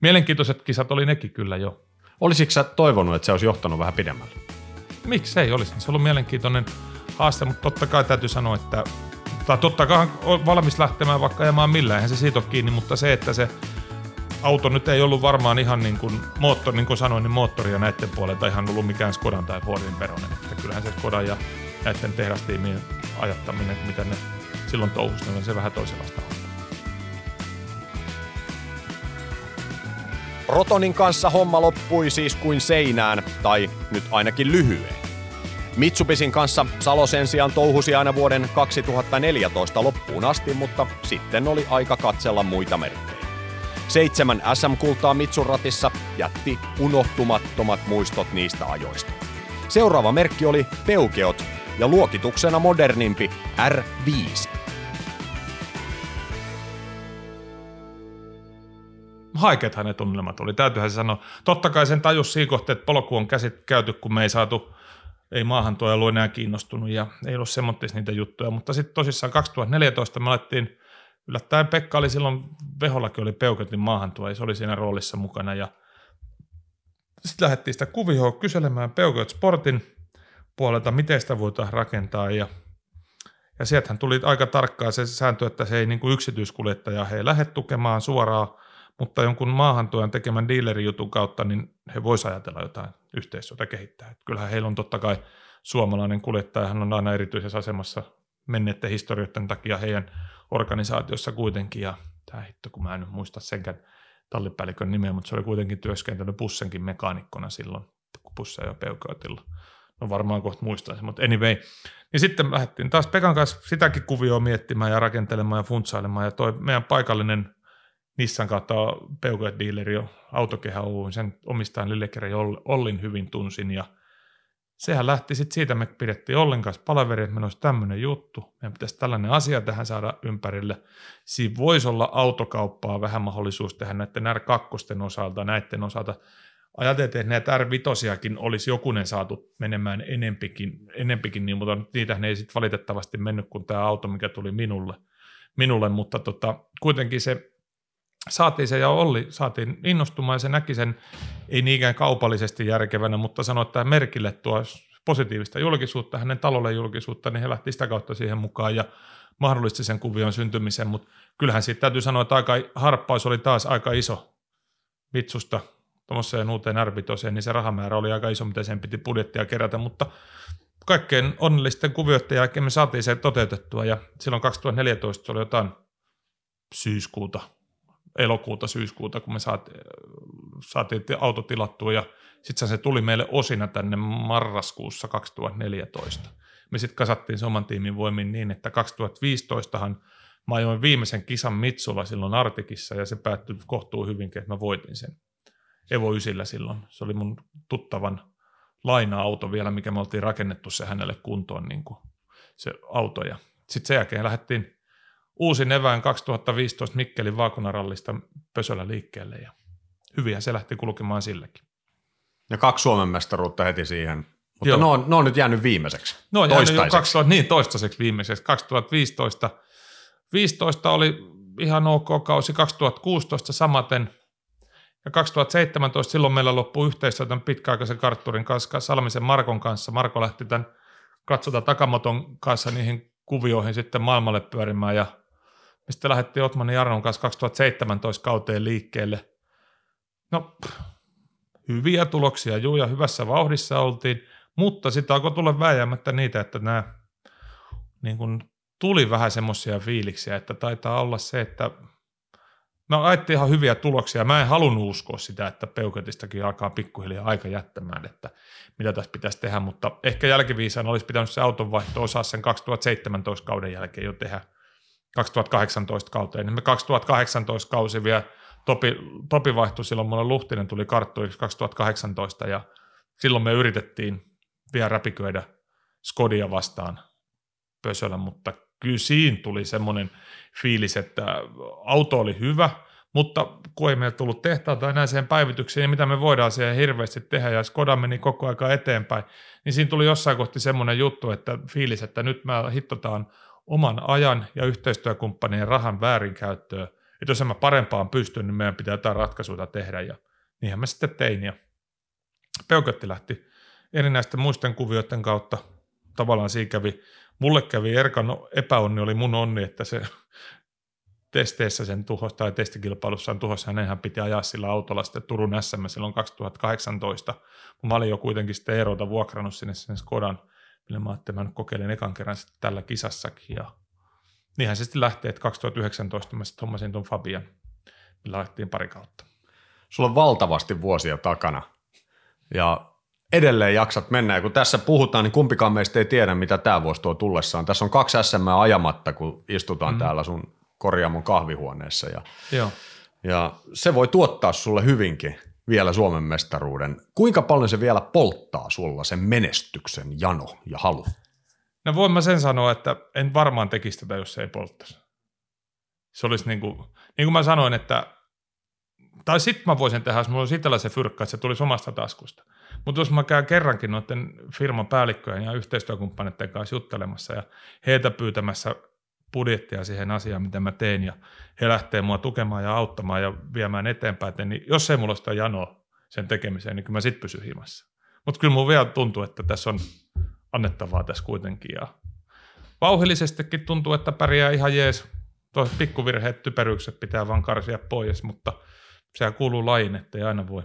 Mielenkiintoiset kisat oli nekin kyllä jo. Olisitko sä toivonut, että se olisi johtanut vähän pidemmälle? Miksi ei olisi? Se on ollut mielenkiintoinen haaste, mutta totta kai täytyy sanoa, että tai totta kai on valmis lähtemään vaikka ajamaan millään, eihän se siitä ole kiinni, mutta se, että se auto nyt ei ollut varmaan ihan niin kuin moottori, niin kuin sanoin, niin moottoria näiden puolelta ihan ollut mikään Skodan tai Fordin veronen. Että kyllähän se Skodan ja näiden tehdastiimien ajattaminen, mitä ne silloin touhusi, niin se vähän toisenlaista Rotonin kanssa homma loppui siis kuin seinään, tai nyt ainakin lyhyen. Mitsubisin kanssa Salo sen sijaan touhusi aina vuoden 2014 loppuun asti, mutta sitten oli aika katsella muita merkkejä. Seitsemän SM-kultaa Mitsuratissa jätti unohtumattomat muistot niistä ajoista. Seuraava merkki oli Peugeot ja luokituksena modernimpi R5. haikeathan ne tunnelmat oli, täytyyhän se sanoa. Totta kai sen tajus siinä kohtaa, että polku on käsit käyty, kun me ei saatu, ei maahantuoja ollut enää kiinnostunut ja ei ollut semmoitteis niitä juttuja, mutta sitten tosissaan 2014 me alettiin, yllättäen Pekka oli silloin, Vehollakin oli Peugeotin maahantuoja, se oli siinä roolissa mukana ja sitten lähdettiin sitä kuvioon kyselemään Peugeot Sportin puolelta, miten sitä voitaisiin rakentaa ja ja sieltähän tuli aika tarkkaan se sääntö, että se ei niin kuin yksityiskuljettaja he lähde tukemaan suoraan mutta jonkun maahantuojan tekemän dealerijutun kautta, niin he voisivat ajatella jotain yhteistyötä kehittää. Että kyllähän heillä on totta kai suomalainen kuljettaja, hän on aina erityisessä asemassa menneiden historioiden takia heidän organisaatiossa kuitenkin, ja tämä hitto, kun mä en muista senkään tallipäällikön nimeä, mutta se oli kuitenkin työskentelynyt Pussenkin mekaanikkona silloin, kun Pussa jo peukoitilla. No varmaan kohta muistan mutta anyway. Niin sitten lähdettiin taas Pekan kanssa sitäkin kuvioa miettimään ja rakentelemaan ja funtsailemaan, ja toi meidän paikallinen Nissan kautta Peugeot dealeri jo Autokehä Oy, sen omistajan Lillekeri Ollin hyvin tunsin ja sehän lähti sitten siitä, me pidettiin Ollin kanssa palaveri, että meillä olisi tämmöinen juttu, meidän pitäisi tällainen asia tähän saada ympärille. Siinä voisi olla autokauppaa vähän mahdollisuus tehdä näiden R2 osalta, näiden osalta. Ajateltiin, että näitä r olisi jokunen saatu menemään enempikin, enempikin niin, mutta niitä ei sitten valitettavasti mennyt kuin tämä auto, mikä tuli minulle, minulle mutta tota, kuitenkin se saatiin se ja Olli saatiin innostumaan ja se näki sen ei niinkään kaupallisesti järkevänä, mutta sanoi, että merkille tuo positiivista julkisuutta, hänen talolle julkisuutta, niin he lähti sitä kautta siihen mukaan ja mahdollisti sen kuvion syntymisen, mutta kyllähän siitä täytyy sanoa, että aika harppaus oli taas aika iso Mitsusta tuommoiseen uuteen r niin se rahamäärä oli aika iso, mitä sen piti budjettia kerätä, mutta kaikkein onnellisten kuvioiden jälkeen me saatiin se toteutettua ja silloin 2014 se oli jotain syyskuuta, elokuuta, syyskuuta, kun me saatiin, saatiin auto tilattua ja sitten se tuli meille osina tänne marraskuussa 2014. Me sitten kasattiin se oman tiimin voimin niin, että 2015han mä ajoin viimeisen kisan Mitsulla silloin Artikissa ja se päättyi kohtuu hyvinkin, että mä voitin sen. Evo Ysillä silloin. Se oli mun tuttavan laina-auto vielä, mikä me oltiin rakennettu se hänelle kuntoon niin kuin se auto. Ja sitten sen jälkeen lähdettiin uusin evään 2015 Mikkelin vaakunarallista Pösölä liikkeelle ja hyviä se lähti kulkemaan silläkin. Ja kaksi Suomen mestaruutta heti siihen, mutta Joo. ne on, ne on nyt jäänyt viimeiseksi. No on jäänyt jo 2000, niin toistaiseksi viimeiseksi. 2015 15 oli ihan ok kausi, 2016 samaten. Ja 2017 silloin meillä loppui yhteistyö tämän pitkäaikaisen kartturin kanssa, Salmisen Markon kanssa. Marko lähti tämän katsota takamoton kanssa niihin kuvioihin sitten maailmalle pyörimään ja mistä lähdettiin Otmanin Jarnon kanssa 2017 kauteen liikkeelle. No, hyviä tuloksia, juu, ja hyvässä vauhdissa oltiin, mutta sitten alkoi tulla vääjäämättä niitä, että nämä niin kun, tuli vähän semmoisia fiiliksiä, että taitaa olla se, että No ajettiin ihan hyviä tuloksia. Mä en halunnut uskoa sitä, että Peuketistakin alkaa pikkuhiljaa aika jättämään, että mitä tässä pitäisi tehdä, mutta ehkä jälkiviisaan olisi pitänyt se autonvaihto osaa sen 2017 kauden jälkeen jo tehdä 2018 kauteen. Me 2018 kausi vielä Topi, Topi vaihtui silloin, mulle Luhtinen tuli karttuiksi 2018 ja silloin me yritettiin vielä räpiköidä Skodia vastaan Pösölä, mutta kyllä siinä tuli semmoinen fiilis, että auto oli hyvä, mutta kun ei meillä tullut tehtaalta enää siihen päivitykseen ja mitä me voidaan siihen hirveästi tehdä ja Skoda meni koko aika eteenpäin, niin siinä tuli jossain kohti semmoinen juttu, että fiilis, että nyt mä hittotaan oman ajan ja yhteistyökumppanien rahan väärinkäyttöä, että jos mä parempaan pysty, niin meidän pitää jotain ratkaisuja tehdä. Ja niinhän mä sitten tein. Ja Peukötti lähti erinäisten muisten kuvioiden kautta. Tavallaan siinä kävi, mulle kävi Erkan epäonni, oli mun onni, että se [LAUGHS] testeissä sen tuhos tai testikilpailussaan tuhossa, hänenhän piti ajaa sillä autolla sitten Turun SM silloin 2018. Mä olin jo kuitenkin sitten erota vuokrannut sinne sen Skodan, millä mä ajattelin, että mä kokeilen ekan kerran sitten tällä kisassakin. Ja niinhän se sitten lähtee, että 2019 mä sitten hommasin tuon Fabian, millä lähtiin pari kautta. Sulla on valtavasti vuosia takana ja edelleen jaksat mennä. Ja kun tässä puhutaan, niin kumpikaan meistä ei tiedä, mitä tämä vuosi tuo tullessaan. Tässä on kaksi SM ajamatta, kun istutaan mm. täällä sun korjaamon kahvihuoneessa. Ja, Joo. ja se voi tuottaa sulle hyvinkin vielä Suomen mestaruuden. Kuinka paljon se vielä polttaa sulla sen menestyksen jano ja halu? No voin mä sen sanoa, että en varmaan tekisi tätä, jos se ei polttaisi. Se olisi niin kuin, niin kuin mä sanoin, että tai sitten mä voisin tehdä, jos mulla olisi itsellä se fyrkka, että se tulisi omasta taskusta. Mutta jos mä käyn kerrankin noiden firman päällikköjen ja yhteistyökumppaneiden kanssa juttelemassa ja heitä pyytämässä budjettia siihen asiaan, mitä mä teen, ja he lähtee mua tukemaan ja auttamaan ja viemään eteenpäin, niin jos ei mulla sitä janoa sen tekemiseen, niin kyllä mä sit pysyn himassa. Mutta kyllä mun vielä tuntuu, että tässä on annettavaa tässä kuitenkin, ja vauhillisestikin tuntuu, että pärjää ihan jees. Tuossa pikkuvirheet, typerykset pitää vaan karsia pois, mutta sehän kuuluu lajiin, että ei aina voi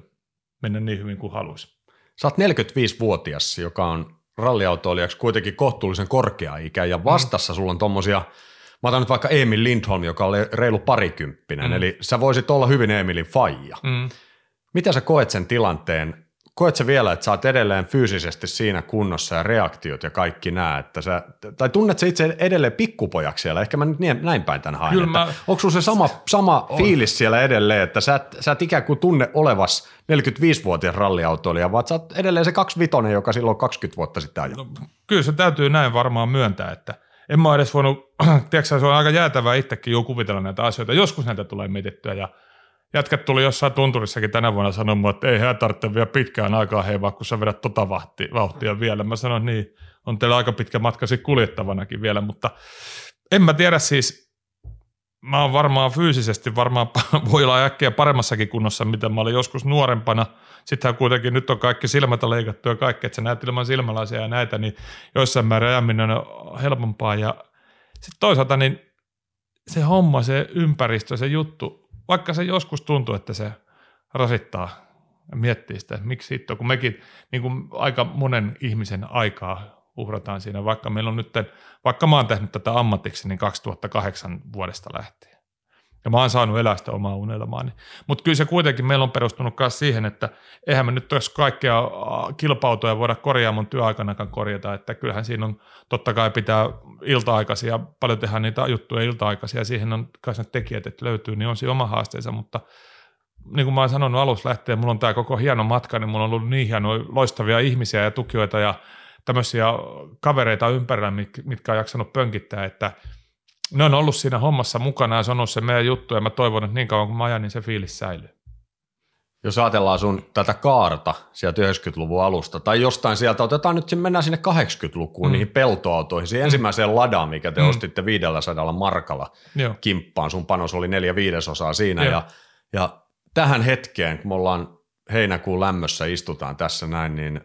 mennä niin hyvin kuin haluaisi. Sä oot 45-vuotias, joka on ralliautoilijaksi kuitenkin kohtuullisen korkea ikä, ja vastassa mm. sulla on tommosia, mä otan nyt vaikka Emil Lindholm, joka on reilu parikymppinen, mm. eli sä voisit olla hyvin Emilin faija. Mm. Mitä sä koet sen tilanteen? Koet sä vielä, että sä oot edelleen fyysisesti siinä kunnossa ja reaktiot ja kaikki nämä, että sä, tai tunnet sä itse edelleen pikkupojaksi siellä, ehkä mä nyt näin päin tämän haen, mä... onko sulla se sama, sama fiilis siellä edelleen, että sä et, sä et ikään kuin tunne olevas 45-vuotias ralliautoilija, vaan sä oot edelleen se 25 joka silloin 20 vuotta sitten ajoi. No, kyllä se täytyy näin varmaan myöntää, että en mä edes voinut, [CLEARS THROAT] tiedätkö se on aika jäätävää itsekin jo kuvitella näitä asioita, joskus näitä tulee mietittyä ja Jätkät tuli jossain tunturissakin tänä vuonna sanomaan, että ei hän tarvitse vielä pitkään aikaa hei, kun sä vedät tota vauhtia, vauhtia vielä. Mä sanoin, niin on teillä aika pitkä matka sitten kuljettavanakin vielä, mutta en mä tiedä siis, mä oon varmaan fyysisesti varmaan [LAUGHS] voi olla äkkiä paremmassakin kunnossa, mitä mä olin joskus nuorempana. Sittenhän kuitenkin nyt on kaikki silmät leikattu ja kaikki, että sä näet ilman silmälaisia ja näitä, niin joissain määrin ajaminen on helpompaa. Ja sitten toisaalta niin se homma, se ympäristö, se juttu, vaikka se joskus tuntuu, että se rasittaa ja miettii sitä, miksi sitten, kun mekin niin kuin aika monen ihmisen aikaa uhrataan siinä, vaikka meillä on nyt, vaikka mä oon tehnyt tätä ammatiksi niin 2008 vuodesta lähtien. Ja mä oon saanut elää sitä omaa unelmaani. Mutta kyllä se kuitenkin meillä on perustunut myös siihen, että eihän me nyt jos kaikkea kilpautoja voida korjaa mun työaikanakaan korjata, että kyllähän siinä on, totta kai pitää ilta-aikaisia, paljon tehdä niitä juttuja ilta-aikaisia, siihen on kai ne tekijät, että löytyy, niin on siinä oma haasteensa, mutta niin kuin mä oon sanonut alussa lähtien, mulla on tämä koko hieno matka, niin mulla on ollut niin hienoja, loistavia ihmisiä ja tukijoita ja tämmöisiä kavereita ympärillä, mitkä on jaksanut pönkittää, että – ne on ollut siinä hommassa mukana ja se on ollut se meidän juttu ja mä toivon, että niin kauan kuin mä ajan, niin se fiilis säilyy. Jos ajatellaan sun tätä kaarta sieltä 90-luvun alusta, tai jostain sieltä, otetaan nyt, mennään sinne 80-lukuun, mm. niihin peltoautoihin, siihen mm. ensimmäiseen ladaan, mikä te mm. ostitte 500 markalla Joo. kimppaan, sun panos oli neljä viidesosaa siinä, ja, ja tähän hetkeen, kun me ollaan heinäkuun lämmössä istutaan tässä näin, niin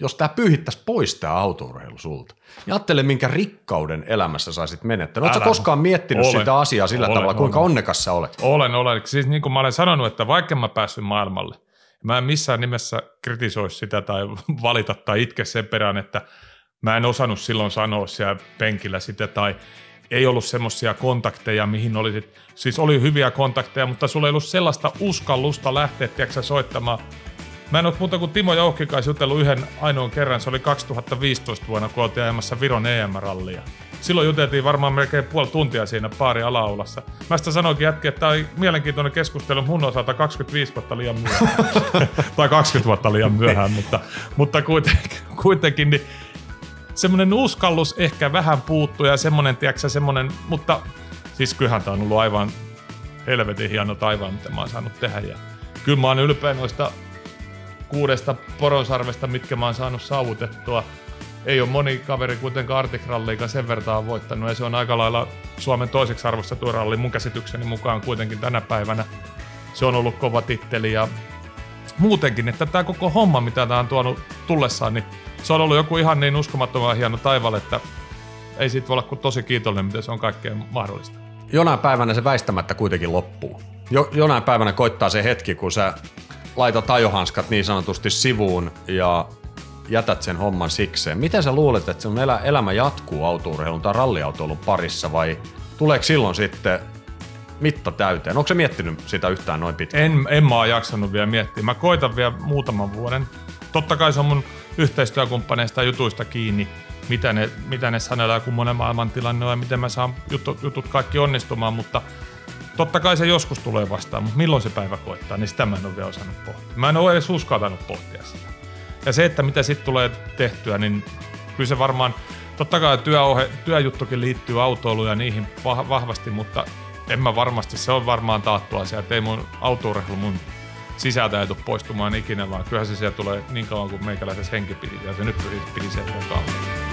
jos tämä pyyhittäisi pois tämä autourheilu sulta, niin ajattele, minkä rikkauden elämässä saisit menettänyt. Oletko koskaan miettinyt olen, sitä asiaa sillä olen, tavalla, kuinka olen. onnekas sä olet? Olen, olen. Siis niin kuin mä olen sanonut, että vaikka mä päässyt maailmalle, mä en missään nimessä kritisoisi sitä tai [LAUGHS] valita tai itke sen perään, että mä en osannut silloin sanoa siellä penkillä sitä tai ei ollut semmoisia kontakteja, mihin olisit, siis oli hyviä kontakteja, mutta sulla ei ollut sellaista uskallusta lähteä, tiedätkö, soittamaan. Mä en ole muuta kuin Timo Jouhki kanssa jutellut yhden ainoan kerran, se oli 2015 vuonna, kun oltiin ajamassa Viron EM-rallia. Silloin juteltiin varmaan melkein puoli tuntia siinä paari alaulassa. Mä sitä sanoinkin jätki, että tämä oli mielenkiintoinen keskustelu mun osalta 25 vuotta liian myöhään. [LAUGHS] tai 20 vuotta liian myöhään, mutta, mutta kuitenkin, kuitenkin niin semmoinen uskallus ehkä vähän puuttuu ja semmoinen, tiedätkö, semmoinen, mutta siis kyllähän tämä on ollut aivan helvetin hieno taivaan, mitä mä oon saanut tehdä. Ja kyllä mä oon ylpeä noista kuudesta poronsarvesta, mitkä mä oon saanut saavutettua. Ei ole moni kaveri kuitenkaan Arctic Rallyika sen verran voittanut ja se on aika lailla Suomen toiseksi arvostettu ralli mun käsitykseni mukaan kuitenkin tänä päivänä. Se on ollut kova titteli ja muutenkin, että tämä koko homma, mitä tämä on tuonut tullessaan, niin se on ollut joku ihan niin uskomattoman hieno taival, että ei siitä voi olla kuin tosi kiitollinen, miten se on kaikkeen mahdollista. Jonain päivänä se väistämättä kuitenkin loppuu. Jo, jonain päivänä koittaa se hetki, kun sä laitat ajohanskat niin sanotusti sivuun ja jätät sen homman sikseen. Miten sä luulet, että sun elä, elämä jatkuu autourheilun tai ralliautoilun parissa vai tuleeko silloin sitten mitta täyteen? Onko se miettinyt sitä yhtään noin pitkään? En, en mä oo jaksanut vielä miettiä. Mä koitan vielä muutaman vuoden. Totta kai se on mun yhteistyökumppaneista jutuista kiinni, mitä ne, mitä ne sanelee, kun monen maailman tilanne on ja miten mä saan jutut, jutut kaikki onnistumaan, mutta totta kai se joskus tulee vastaan, mutta milloin se päivä koittaa, niin sitä mä en ole vielä osannut pohtia. Mä en ole edes uskaltanut pohtia sitä. Ja se, että mitä sitten tulee tehtyä, niin kyllä se varmaan, totta kai työohe, työjuttukin liittyy autoiluun ja niihin vahvasti, mutta en mä varmasti, se on varmaan taattu asia, että ei mun autourheilu mun sisältä ei tule poistumaan ikinä, vaan kyllähän se siellä tulee niin kauan kuin meikäläisessä henki ja se nyt pidi sen kauan.